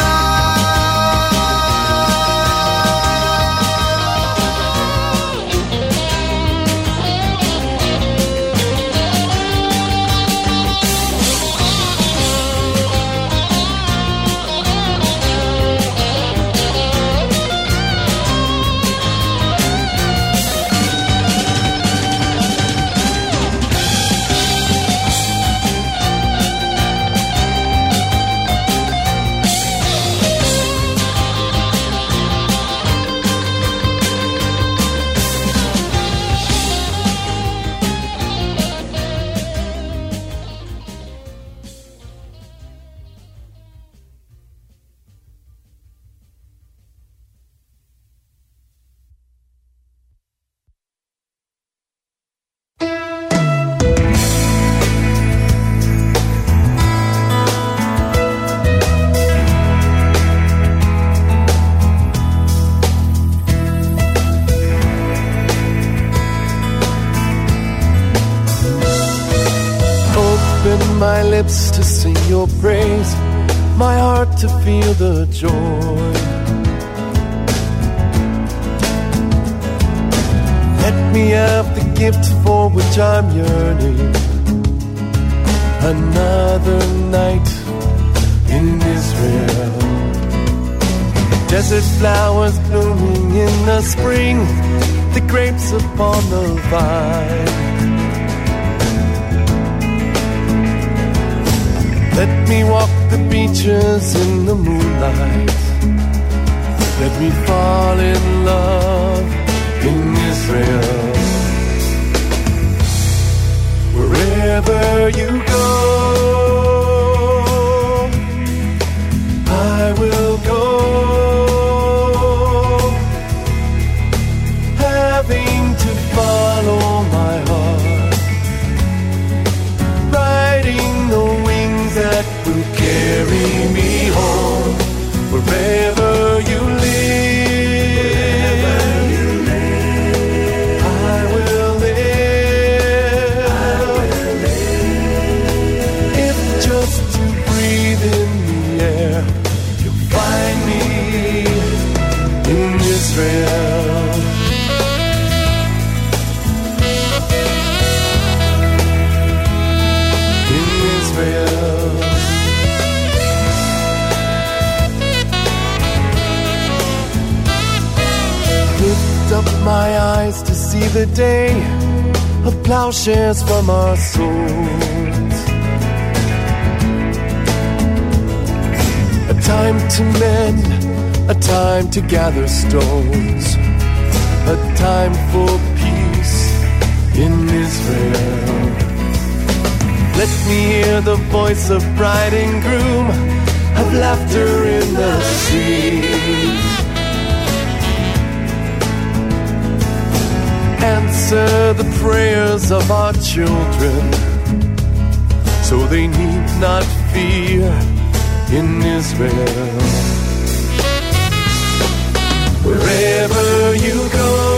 Speaker 17: To feel the joy. Let me have the gift for which I'm yearning. Another night in Israel. Desert flowers blooming in the spring, the grapes upon the vine. Let me walk the beaches in the moonlight. Let me fall in love in Israel. Wherever you go, I will go. The day of plowshares from our souls. A time to mend, a time to gather stones, a time for peace in Israel. Let me hear the voice of bride and groom, of laughter in the streets. Answer the prayers of our children, so they need not fear in Israel. Wherever you go,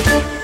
Speaker 17: Thank you.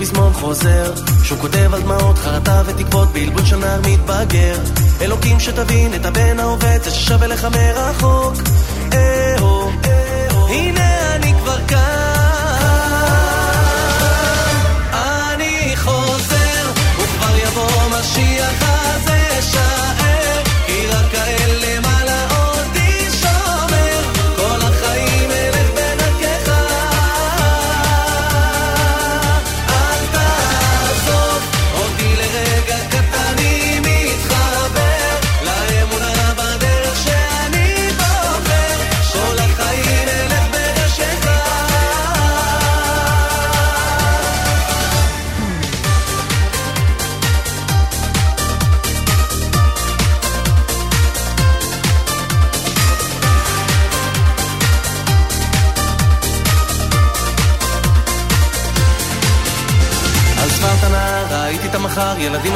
Speaker 10: פזמון חוזר, שהוא כותב על דמעות חרטה ותקוות בלבול של נער מתבגר. אלוקים שתבין את הבן העובד, זה ששווה לך מרחוק. אה-הו, הנה אני כבר כאן. אני חוזר, וכבר יבוא משיח.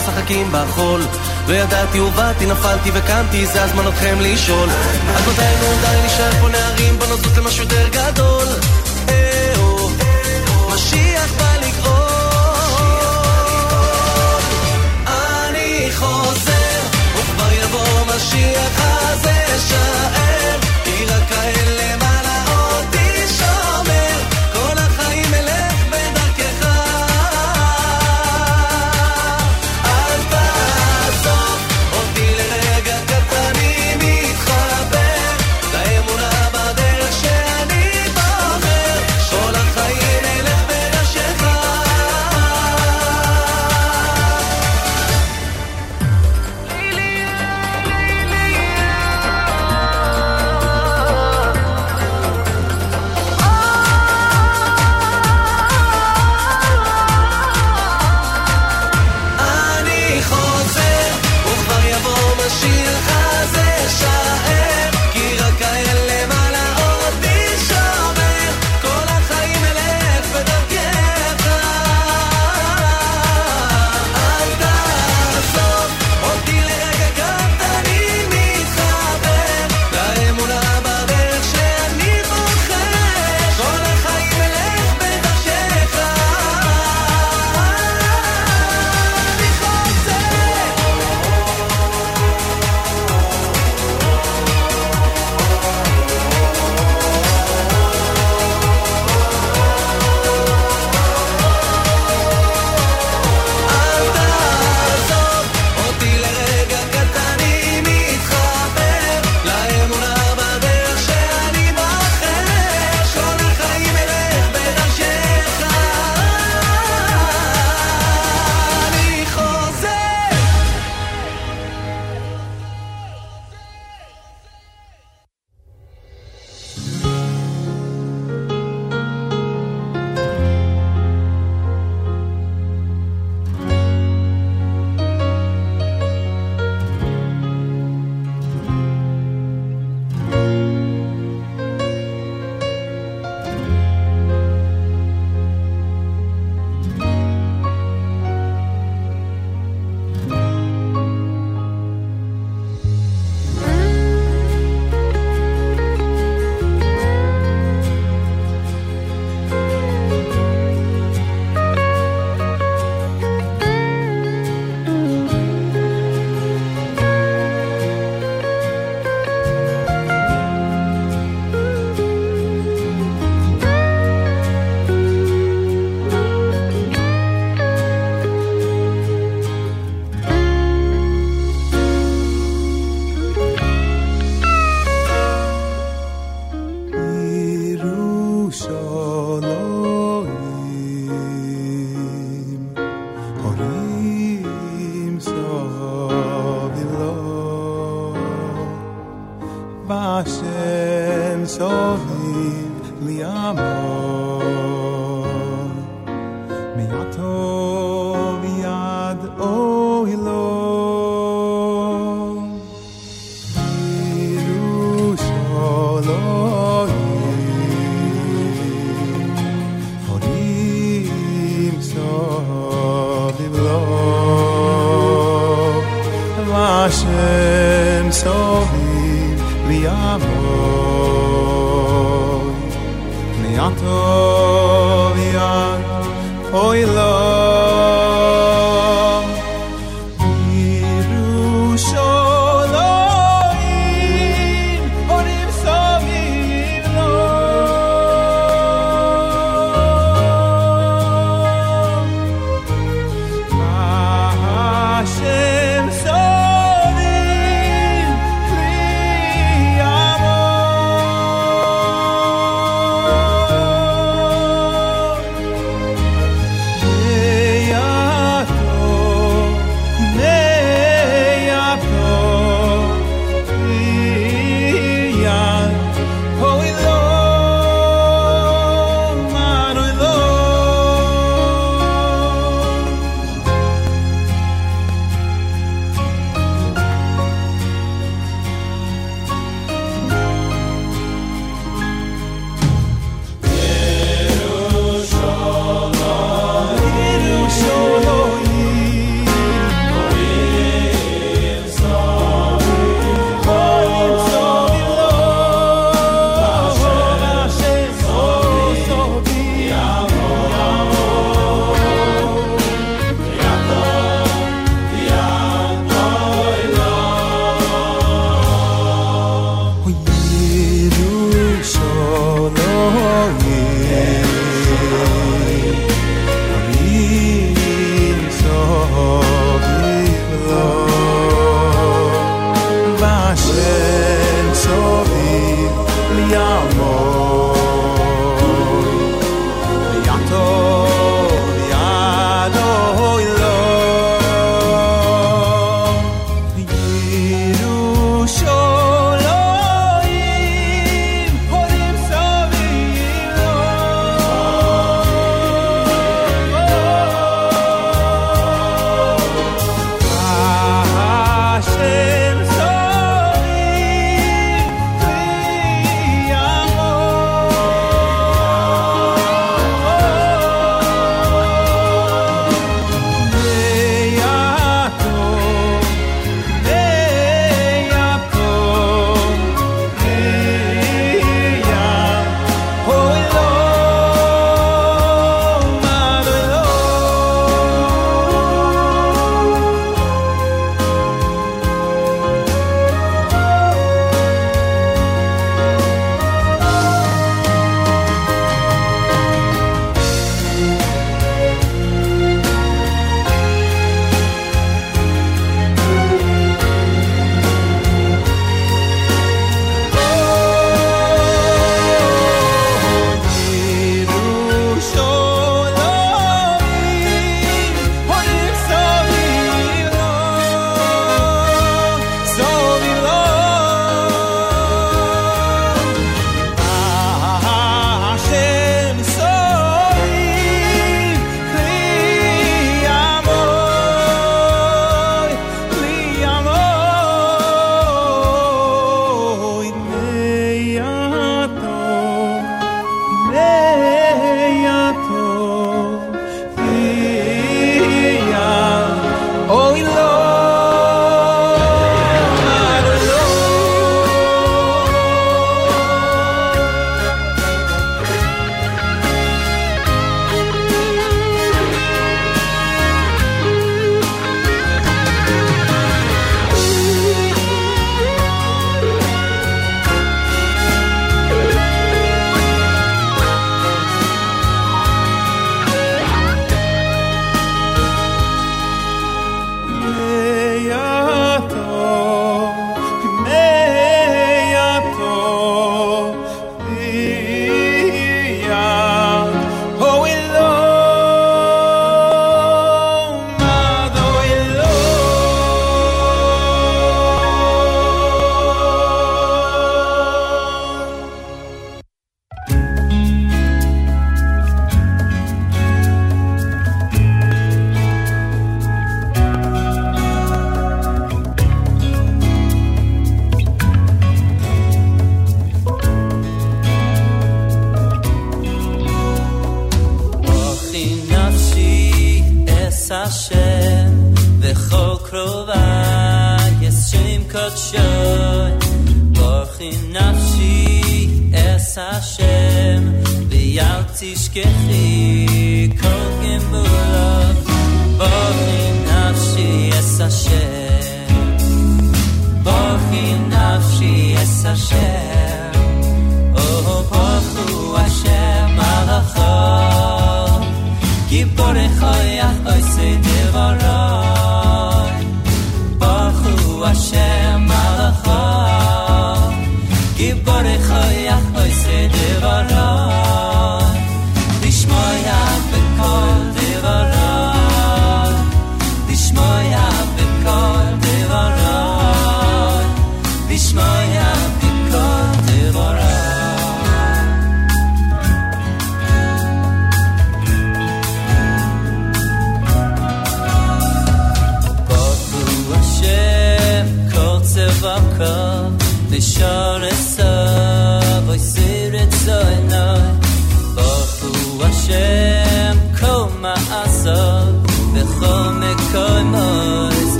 Speaker 10: משחקים בחול. לא ידעתי, הובלתי, נפלתי וקמתי, זה הזמן אתכם לשאול. אז מתי נו די נשאר פה נערים, בנות למשהו יותר גדול. אה-או, אה, משיח בא לגאול אני חוזר, וכבר יבוא משיח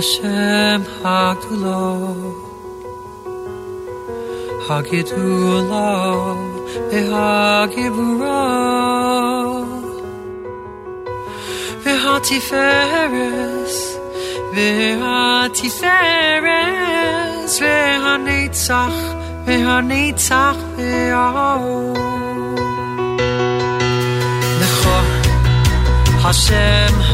Speaker 17: Hashem
Speaker 18: Hagulo Hagidulo Behagiburo Vehatiferes Vehatiferes Vehanitzach Vehanitzach Vehaom Lecho Hashem Hagulo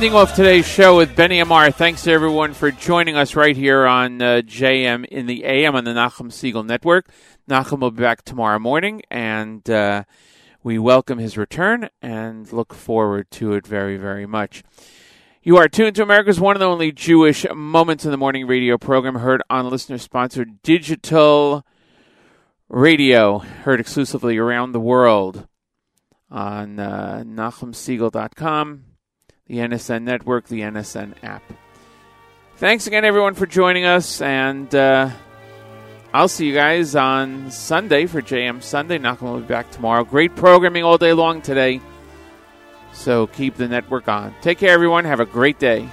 Speaker 1: ending off today's show with Benny Amar. Thanks to everyone for joining us right here on uh, JM in the AM on the Nachum Segal Network. Nachum will be back tomorrow morning, and uh, we welcome his return and look forward to it very, very much. You are tuned to America's one and only Jewish Moments in the Morning radio program, heard on listener sponsored digital radio, heard exclusively around the world on uh, NachumSegal.com NSN Network, the NSN app. Thanks again, everyone, for joining us, and uh, I'll see you guys on Sunday for JM Sunday. Nachum will be back tomorrow. Great programming all day long today, so keep the network on. Take care, everyone. Have a great day.